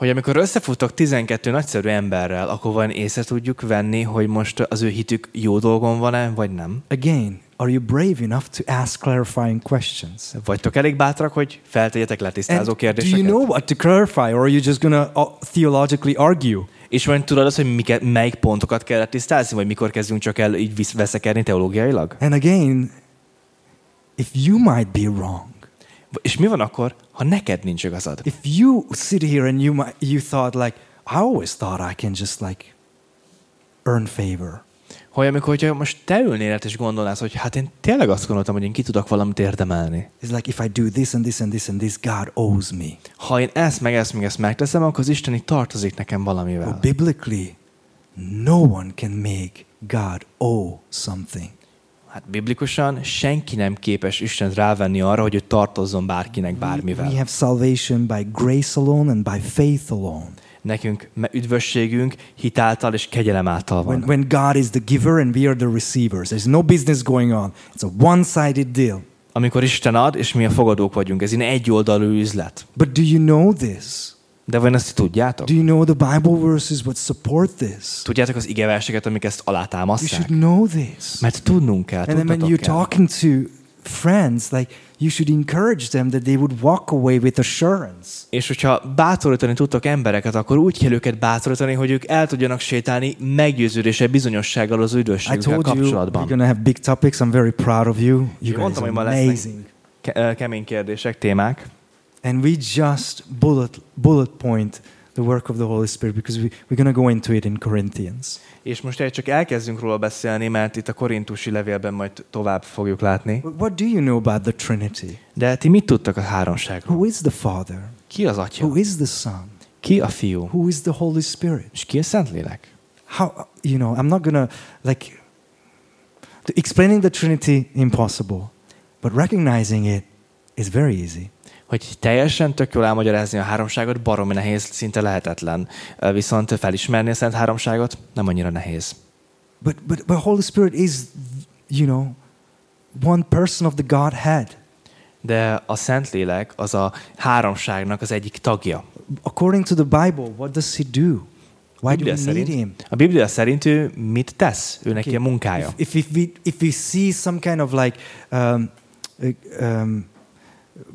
Hogy amikor összefutok 12 nagyszerű emberrel, akkor vajon észre tudjuk venni, hogy most az ő hitük jó dolgon van-e, vagy nem? Again, are you brave enough to ask clarifying questions? Vagytok elég bátrak, hogy feltegyetek letisztázó And do kérdéseket? you know what to clarify, or are you just gonna uh, theologically argue? És vajon tudod azt, hogy miket, melyik pontokat kell tisztázni, vagy mikor kezdünk csak el így veszekedni teológiailag? And again, if you might be wrong, És mi van akkor, ha neked nincs igazad? if you sit here and you might, you thought like, I always thought I can just like earn favor. Hogy amikor hogyha most te ülnél és gondolnád, hogy hát én tényleg azt gondoltam, hogy én ki tudok valamit érdemelni. It's like if I do this and this and this and this, God owes me. Ha én ezt meg ezt meg ezt megteszem, akkor az Isten így tartozik nekem Well, valamivel. biblically, no one can make God owe something. Hát biblikusan senki nem képes Istent rávenni arra, hogy ő tartozzon bárkinek We bármivel. have salvation by grace alone and by faith alone. Nekünk üdvösségünk hitáltal és kegyelem által When, van. when God is the giver and we are the receivers, there's no business going on. It's a one sided deal. Amikor Isten ad, és mi a fogadók vagyunk. Ez egy egyoldalú üzlet. But do you know this? De vajon ezt tudjátok? Do you know the Bible verses what support this? Tudjátok az igeverseket, amik ezt You alátámasztják? should know this. Mert tudnunk kell, And then when you're kell. talking to friends, like you should encourage them that they would walk away with assurance. És hogyha bátorítani tudtok embereket, akkor úgy kell őket bátorítani, hogy ők el tudjanak sétálni meggyőződése, bizonyossággal az I üdvösségükkel told you we're kapcsolatban. going to have big topics. I'm very proud of you. You guys mondtam, are amazing. Kemény kérdések, témák. And we just bullet bullet point the work of the Holy Spirit because we, we're going to go into it in Corinthians. És most egy csak elkezdünk róla beszélni, mert itt a korintusi levélben majd tovább fogjuk látni. What do you know about the Trinity? De ti mit tudtak a háromságról? Who is the Father? Ki az Atya? Who is the Son? Ki a Fiú? Who is the Holy Spirit? És ki a Szentlélek? How you know? I'm not going to like explaining the Trinity impossible, but recognizing it is very easy. Hogy teljesen tök jól elmagyarázni a háromságot, baromi nehéz, szinte lehetetlen. Viszont felismerni a Szent Háromságot nem annyira nehéz. But but but Holy Spirit is you know one person of the Godhead. De a Szentlélek az a háromságnak az egyik tagja. According to the Bible, what does he do? Why do we Biblia need szerint, him? a Biblia szerint ő mit tesz? Ő neki a munkája. If, if, if we if we see some kind of like um, um,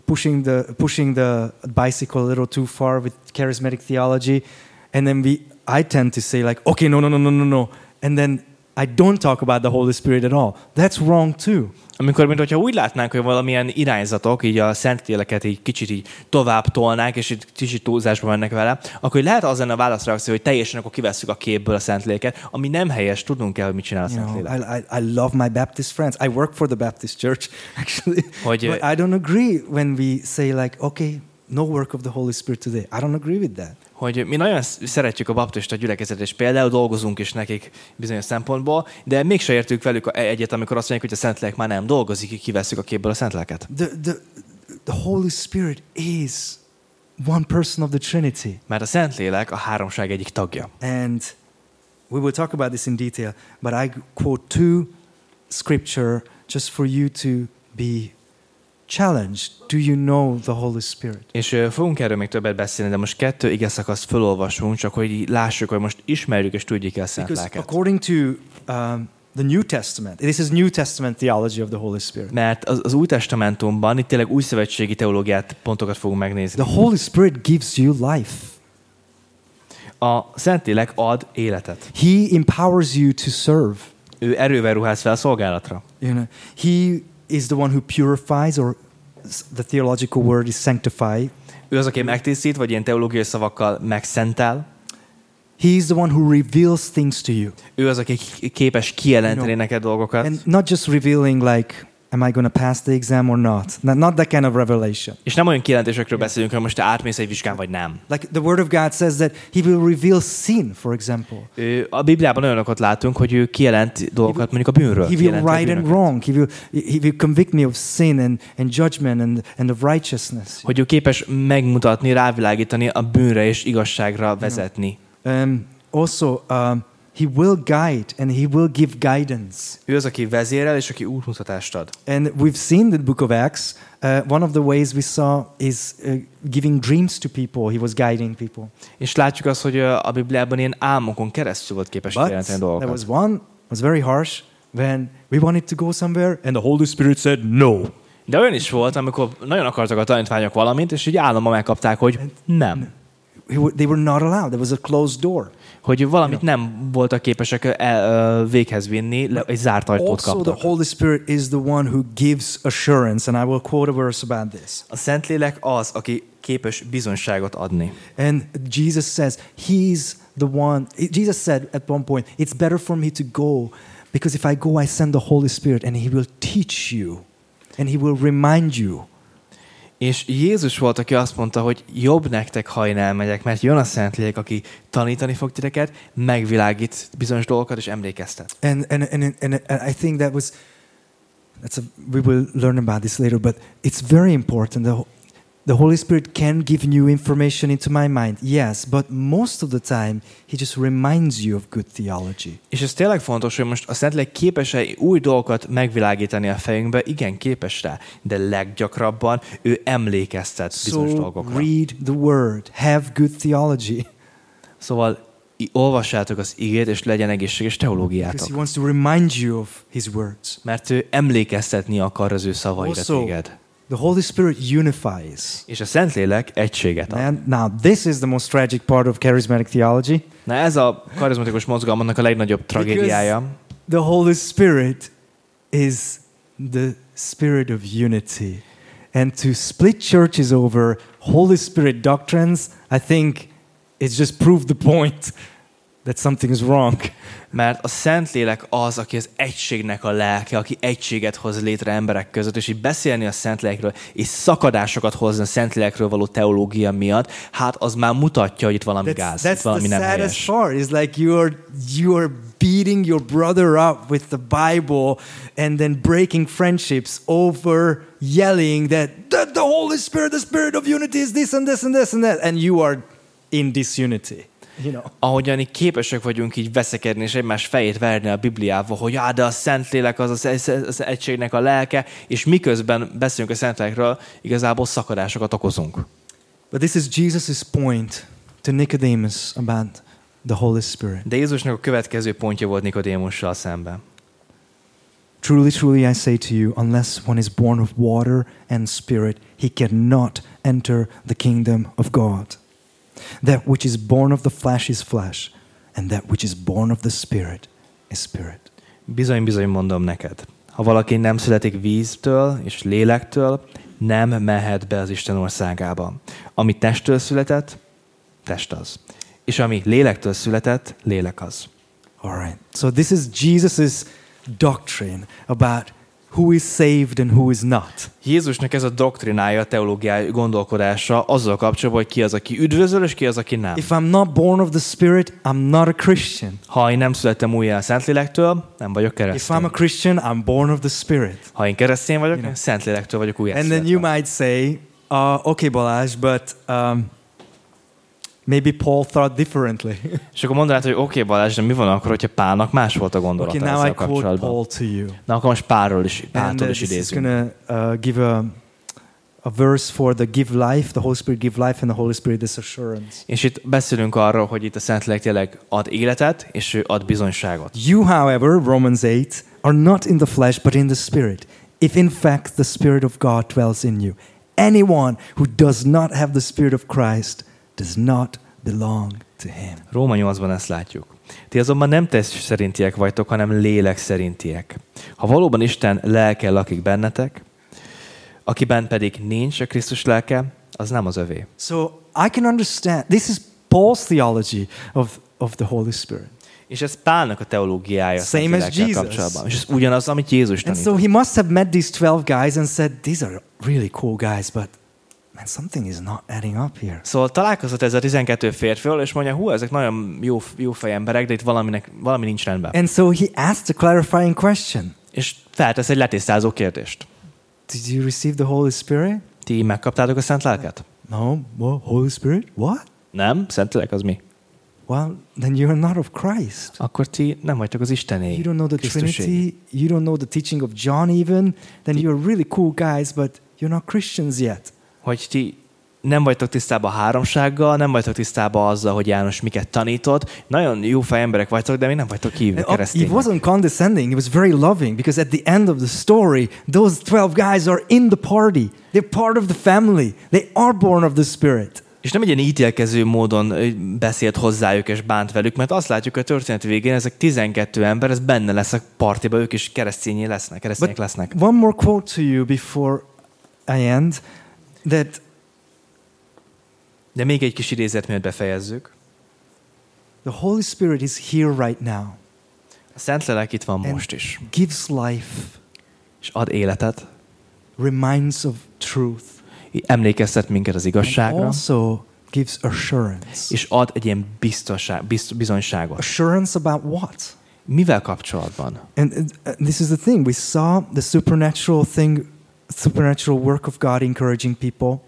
pushing the pushing the bicycle a little too far with charismatic theology, and then we I tend to say like, okay, no, no, no, no, no, no, and then I don't talk about the Holy Spirit at all. That's wrong too. Amikor, mint hogyha úgy látnánk, hogy valamilyen irányzatok így a szentléleket így kicsit így tovább tolnák, és így kicsit túlzásba mennek vele, akkor lehet az lenne a válaszreakció, hogy teljesen akkor kivesszük a képből a szentléleket, ami nem helyes, tudnunk kell, hogy mit csinál a You know, szentlélek. I, I, I love my Baptist friends. I work for the Baptist church actually, Hogy, but I don't agree when we say like, okay, no work of the Holy Spirit today. I don't agree with that. Hogy mi nagyon sz- szeretjük a baptista gyülekezetet, és például dolgozunk is nekik bizonyos szempontból, de mégse értünk velük a- egyet, amikor azt mondják, hogy a Szentlélek már nem dolgozik, kivesszük a képből a Szentléleket. The, the, the Holy Spirit is one person of the Trinity. Mert a Szentlélek a háromság egyik tagja. And we will talk about this in detail, but I quote two scripture just for you to be challenged. Do you know the Holy Spirit? És ö, fogunk erről még többet beszélni, de most kettő ige szakaszt felolvasunk, csak hogy lássuk, hogy most ismerjük és tudjuk el Szent Because Lelket. according to um, the New Testament, this is New Testament theology of the Holy Spirit. Mert az, az Új Testamentumban itt tényleg új szövetségi teológiát, pontokat fogunk megnézni. The Holy Spirit gives you life. A Szentlélek ad életet. He empowers you to serve. Ő erővel ruház fel a szolgálatra. You know, he is the one who purifies, or the theological word is sanctify. Ő az, aki megtisztít, vagy ilyen teológiai szavakkal megszentel. He is the one who reveals things to you, Ő az, aki képes kijelenteni You know, neked dolgokat. and not just revealing like, "Am I going to pass the exam or not?" Not, not that kind of revelation. És nem olyan kijelentésekről beszélünk, hogy most te átmész egy vizsgán, vagy nem. Like the Word of God says that He will reveal sin, for example. Ő, a Bibliában olyanokat látunk, hogy ő kijelent dolgokat mondjuk a bűnről. He will right and wrong. He will, he will convict me of sin and, and judgment and, and of righteousness. Hogy ő képes megmutatni, rávilágítani a bűnre és igazságra vezetni. Um, also, um, he will guide and he will give guidance. Ő az, aki vezérel, és aki útmutatást ad. And we've seen the book of Acts, uh, one of the ways we saw is uh, giving dreams to people. He was guiding people. És látjuk azt, hogy ö, a Bibliában ilyen álmokon keresztül volt képes But kijelenteni there dolgokat. was one was very harsh when we wanted to go somewhere and the Holy Spirit said no. De olyan is volt, amikor nagyon akartak a tanítványok valamit, és így államban megkapták, hogy nem. They were not allowed. There was a closed door. Hogy valamit nem voltak képesek el, véghez vinni, le- egy zárt ajtót Also, the kaptak. Holy Spirit is the one who gives assurance, and I will quote a verse about this. A Szentlélek az, aki képes bizonyságot adni. And Jesus says, He's the one. Jesus said at one point, It's better for me to go because if I go, I send the Holy Spirit and He will teach you and He will remind you. És Jézus volt, aki azt mondta, hogy jobb nektek, ha én elmegyek, mert jön a Szentlélek, aki tanítani fog titeket, megvilágít bizonyos dolgokat, és emlékeztet. And, and, and, and, and I think that was, that's a, we will learn about this later, but it's very important. The, the Holy Spirit can give new information into my mind, yes, but most of the time, He just reminds you of good theology. És ez tényleg fontos, hogy most a Szentlélek képes-e új dolgokat megvilágítani a fejünkbe? Igen, képes rá, de leggyakrabban ő emlékeztet bizonyos So dolgokra. read the Word, have good theology, Szóval olvassátok az igét, és legyen egészséges teológiátok. He wants to remind you of His words. Mert ő emlékeztetni akar az ő szavaira Also, téged. The Holy Spirit unifies. És a Szentlélek egységet ad. And now, this is the most tragic part of charismatic theology. Na ez a karizmatikus mozgalomnak a legnagyobb tragédiája, The Holy Spirit is the spirit of unity. And to split churches over Holy Spirit doctrines, I think it's just proved the point that something is wrong. mert a Szentlélek az, aki az egységnek a lelke, aki egységet hoz létre emberek között, és így beszélni a Szentlélekről, és szakadásokat hozni a Szentlélekről való teológia miatt, hát az már mutatja, hogy itt valami That's, gáz, that's itt valami the nem saddest helyes. part. Is like you are you are beating your brother up with the Bible and then breaking friendships over yelling that the, the Holy Spirit, the Spirit of unity is this and this and this and that, and you are in disunity. You know. Ahogyan így képesek vagyunk így veszekedni, és egymás fejét verni a Bibliával, hogy á, de a Szentlélek az az, az, az egységnek a lelke, és miközben beszélünk a Szentlélekről, igazából szakadásokat okozunk. But this is Jesus' point to Nicodemus about the Holy Spirit. De Jézusnak a következő pontja volt Nikodémussal szemben. Truly, truly, I say to you, unless one is born of water and spirit, he cannot enter the kingdom of God. That which is born of the flesh is flesh, and that which is born of the spirit is spirit. Bizony, bizony mondom neked, ha valaki nem születik víztől és lélektől, nem mehet be az Isten országába. Ami testtől született, test az. És ami lélektől született, lélek az. All right. So, this is Jesus' doctrine about who is saved and who is not. Jézusnak ez a doktrinája, a teológiai gondolkodása azzal kapcsolatban, hogy ki az, aki üdvözöl, és ki az, aki nem. If I'm not born of the Spirit, I'm not a Christian. Ha én nem születtem újjá a Szentlélektől, nem vagyok If I'm keresztény. a Christian, I'm born of the Spirit. Ha én keresztény vagyok, You know. Szentlélektől vagyok újjá And then you might say, uh, okay, Balázs, but um, maybe Paul thought differently. És akkor mondanád, hogy oké, okay, Balázs, de mi van akkor, hogyha Pálnak más volt a gondolata okay, now I ezzel quote kapcsolatban? Paul to you. Na akkor most Pálról is, And Páltól uh, is this is idézünk. going to uh, give a, a verse for the give life, the Holy Spirit give life, and the Holy Spirit is assurance. És itt beszélünk arról, hogy itt a Szentlélek tényleg ad életet, és ő ad bizonyságot. You, however, Romans 8, are not in the flesh, but in the Spirit, if in fact the Spirit of God dwells in you. Anyone who does not have the Spirit of Christ does not belong to him. Róma 8-ban ezt látjuk. Ti azonban nem test szerintiek vagytok, hanem lélek szerintiek. Ha valóban Isten lelke lakik bennetek, akiben pedig nincs a Krisztus lelke, az nem az övé. So I can understand. This is Paul's theology of, of the Holy Spirit. És ez Pálnak a teológiája Same as Jesus. kapcsolatban. És ez ugyanaz, amit Jézus And tanít. so he must have met these 12 guys and said, These are really cool guys, but man, something is not adding up here. Szóval találkozott ez a 12 férfival, és mondja, hú, ezek nagyon jó, jó fej emberek, de itt valaminek, valami nincs rendben. And so he asked a clarifying question És feltesz egy letisztázó kérdést. Did you receive the Holy Spirit? Ti megkaptátok a Szent Lelket? No. Well, Holy Spirit? What? Nem? Szentlélek az mi? Well, then you're not of Christ. Akkor ti nem vagytok az Istené. You don't know the Krisztusé. Trinity. You don't know the teaching of John, even. Then you're really cool guys, but you're not Christians yet. Hogy ti nem vagytok tisztában a háromsággal, nem vagytok tisztában azzal, hogy János miket tanított. Nagyon jó fej emberek vagytok, de még nem vagytok hívva And, uh, keresztények. wasn't condescending. He was very loving because at the end of the story, those 12 guys are in the party. They're part of the family. They are born of the Spirit. És nem egy ilyen ítélkező módon beszélt hozzájuk és bánt velük, mert azt látjuk, hogy a történet végén ezek 12 ember, ez benne lesz a partiba, ők is keresztényé lesznek, keresztények lesznek. One more quote to you before I end that De még egy kis idézet, mielőtt befejezzük. the Holy Spirit is here right now A Szentlélek itt van and most is, gives life, és ad életet, reminds of truth, emlékeztet minket az and igazságra, also gives assurance. és ad egy ilyen biztonság, bizt, bizonyságot. Assurance about what? Mivel kapcsolatban? And uh, this is the thing we saw the supernatural thing, supernatural work of God encouraging people.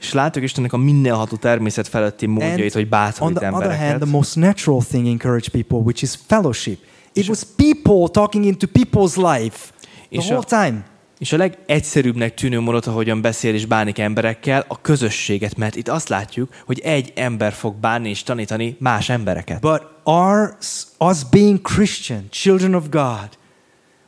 És látjuk Istennek a mindenható természet feletti módjait, hogy on bátorít the other hand, embereket. the most natural thing encourage people, which is fellowship. It was people talking into people's life the whole time. És a legegyszerűbbnek tűnő módot, ahogyan beszél és bánik emberekkel, a közösséget, mert itt azt látjuk, hogy egy ember fog bánni és tanítani más embereket. But our, us being Christian, children of God,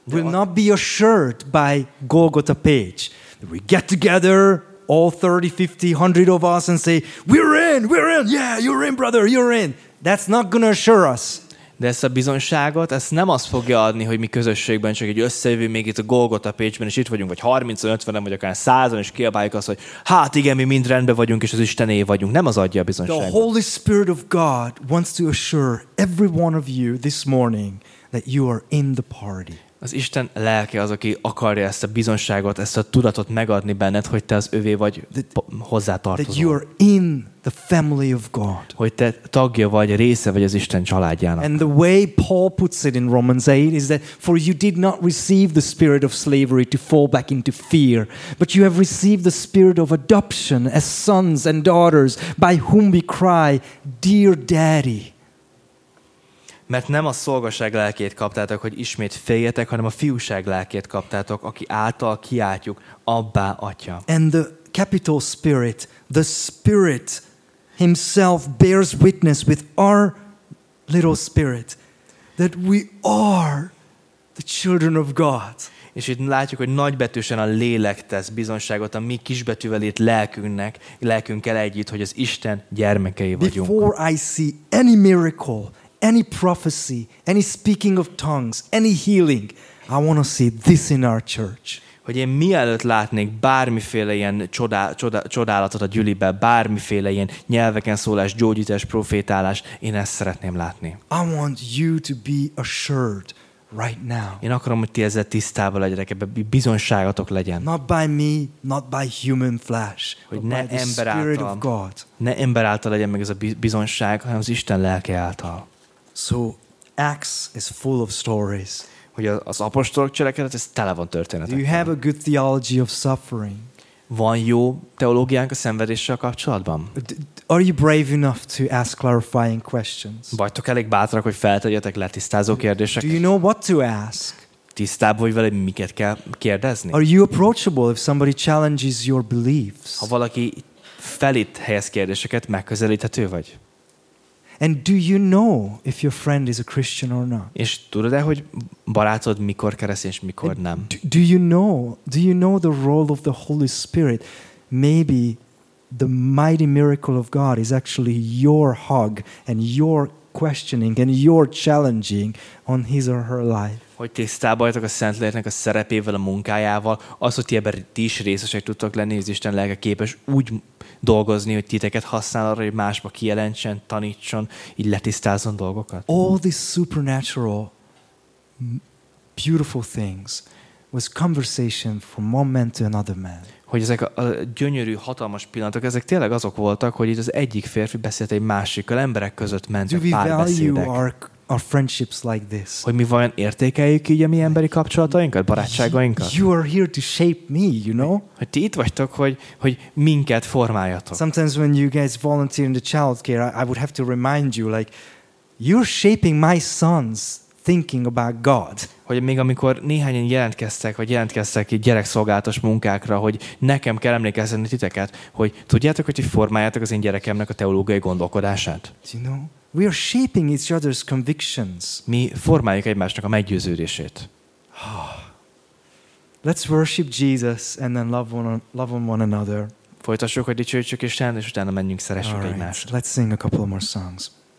will not be assured by Golgotha page. We get together, all 30, 50, 100 of us, and say, We're in, we're in, yeah, you're in, brother, you're in. That's not going to assure us. De ezt a bizonyságot, ezt nem azt fogja adni, hogy mi közösségben csak egy összejövő még itt a Golgotha Page-ben, és itt vagyunk, vagy 30 50 vagy akár 100 és kiabáljuk azt, hogy hát igen, mi mind rendben vagyunk, és az Istené vagyunk. Nem az adja a The. Holy Spirit of God wants to assure every one of you this morning that you are in the party. Az Isten lelke az, aki akarja ezt a bizonyságot, ezt a tudatot megadni benned, hogy te az övé vagy hozzá That you tartozol. are in the family of God. Hogy te tagja vagy, része vagy az Isten családjának. And the way Paul puts it in Romans 8 is that for you did not receive the spirit of slavery to fall back into fear, but you have received the spirit of adoption as sons and daughters, by whom we cry, Dear Daddy. Mert nem a szolgaság lelkét kaptátok, hogy ismét féljetek, hanem a fiúság lelkét kaptátok, aki által kiáltjuk, abbá, atya. And the capital spirit, the spirit himself bears witness with our little spirit that we are the children of God. És itt látjuk, hogy nagybetűsen a lélek tesz bizonságot a mi kisbetűvel itt lelkünknek, lelkünkkel együtt, hogy az Isten gyermekei vagyunk. Before I see any miracle, any prophecy, any speaking of tongues, any healing, I want to see this in our church. Hogy én mielőtt látnék bármiféle ilyen csodá, csodá, csodálatot a gyülibe, bármiféle ilyen nyelveken szólás, gyógyítás, profétálás, én ezt szeretném látni. I want you to be assured right now. Én akarom, hogy ti ezzel tisztában legyetek, ebbe bizonyságatok legyen. Not by me, not by human flesh, Hogy ne ember által. Ne ember által legyen meg ez a bi- bizonyság, hanem az Isten lelke által. So Acts is full of stories. Hogy az apostolok cselekedet, ez tele van Do you történetekkel. have a good theology of suffering? Van jó teológiánk a szenvedéssel kapcsolatban? Are you brave enough to ask clarifying questions? Vagytok elég bátrak, hogy feltegyetek letisztázó Do kérdéseket? you know what to ask? Tisztában vagy vele, miket kell kérdezni? Are you approachable if somebody challenges your beliefs? Ha valaki felét helyez kérdéseket, megközelíthető vagy? And do you know if your friend is a Christian or not? És tudod-e, hogy barátod mikor keresztény és mikor nem? Do, do you know? Do you know the role of the Holy Spirit? Maybe the mighty miracle of God is actually your hug and your questioning and your challenging on his or her life. Hogy tisztában vagytok a Szentléleknek a szerepével, a munkájával, az, hogy ti ebben ti is részesek tudtok lenni, az Isten lelke képes úgy dolgozni, hogy titeket használ arra, hogy másba kijelentsen, tanítson, így letisztázzon dolgokat. All these supernatural, beautiful things was conversation from one man to another man. Hogy ezek a, a gyönyörű, hatalmas pillanatok, ezek tényleg azok voltak, hogy itt az egyik férfi beszélt egy másikkal, emberek között mentek párbeszédek. our, our friendships like this? Hogy mi vajon értékeljük így a mi emberi kapcsolatainkat, barátságainkat? You are here to shape me, you know? Hogy ti itt vagytok, hogy, hogy minket formáljatok. Sometimes when you guys volunteer in the childcare, I, I would have to remind you, like, you're shaping my son's thinking about God. Hogy még amikor néhányan jelentkeztek, vagy jelentkeztek így gyerekszolgálatos munkákra, hogy nekem kell emlékeztetni titeket, hogy tudjátok, hogy formáljátok az én gyerekemnek a teológiai gondolkodását? Do you know? We are shaping each other's convictions. Mi formáljuk egymásnak a meggyőződését. Let's worship Jesus and then love one, love on one another. Folytassuk, hogy dicsőítsük Isten, és utána menjünk, szeressük right, egymást. let's sing a couple more songs.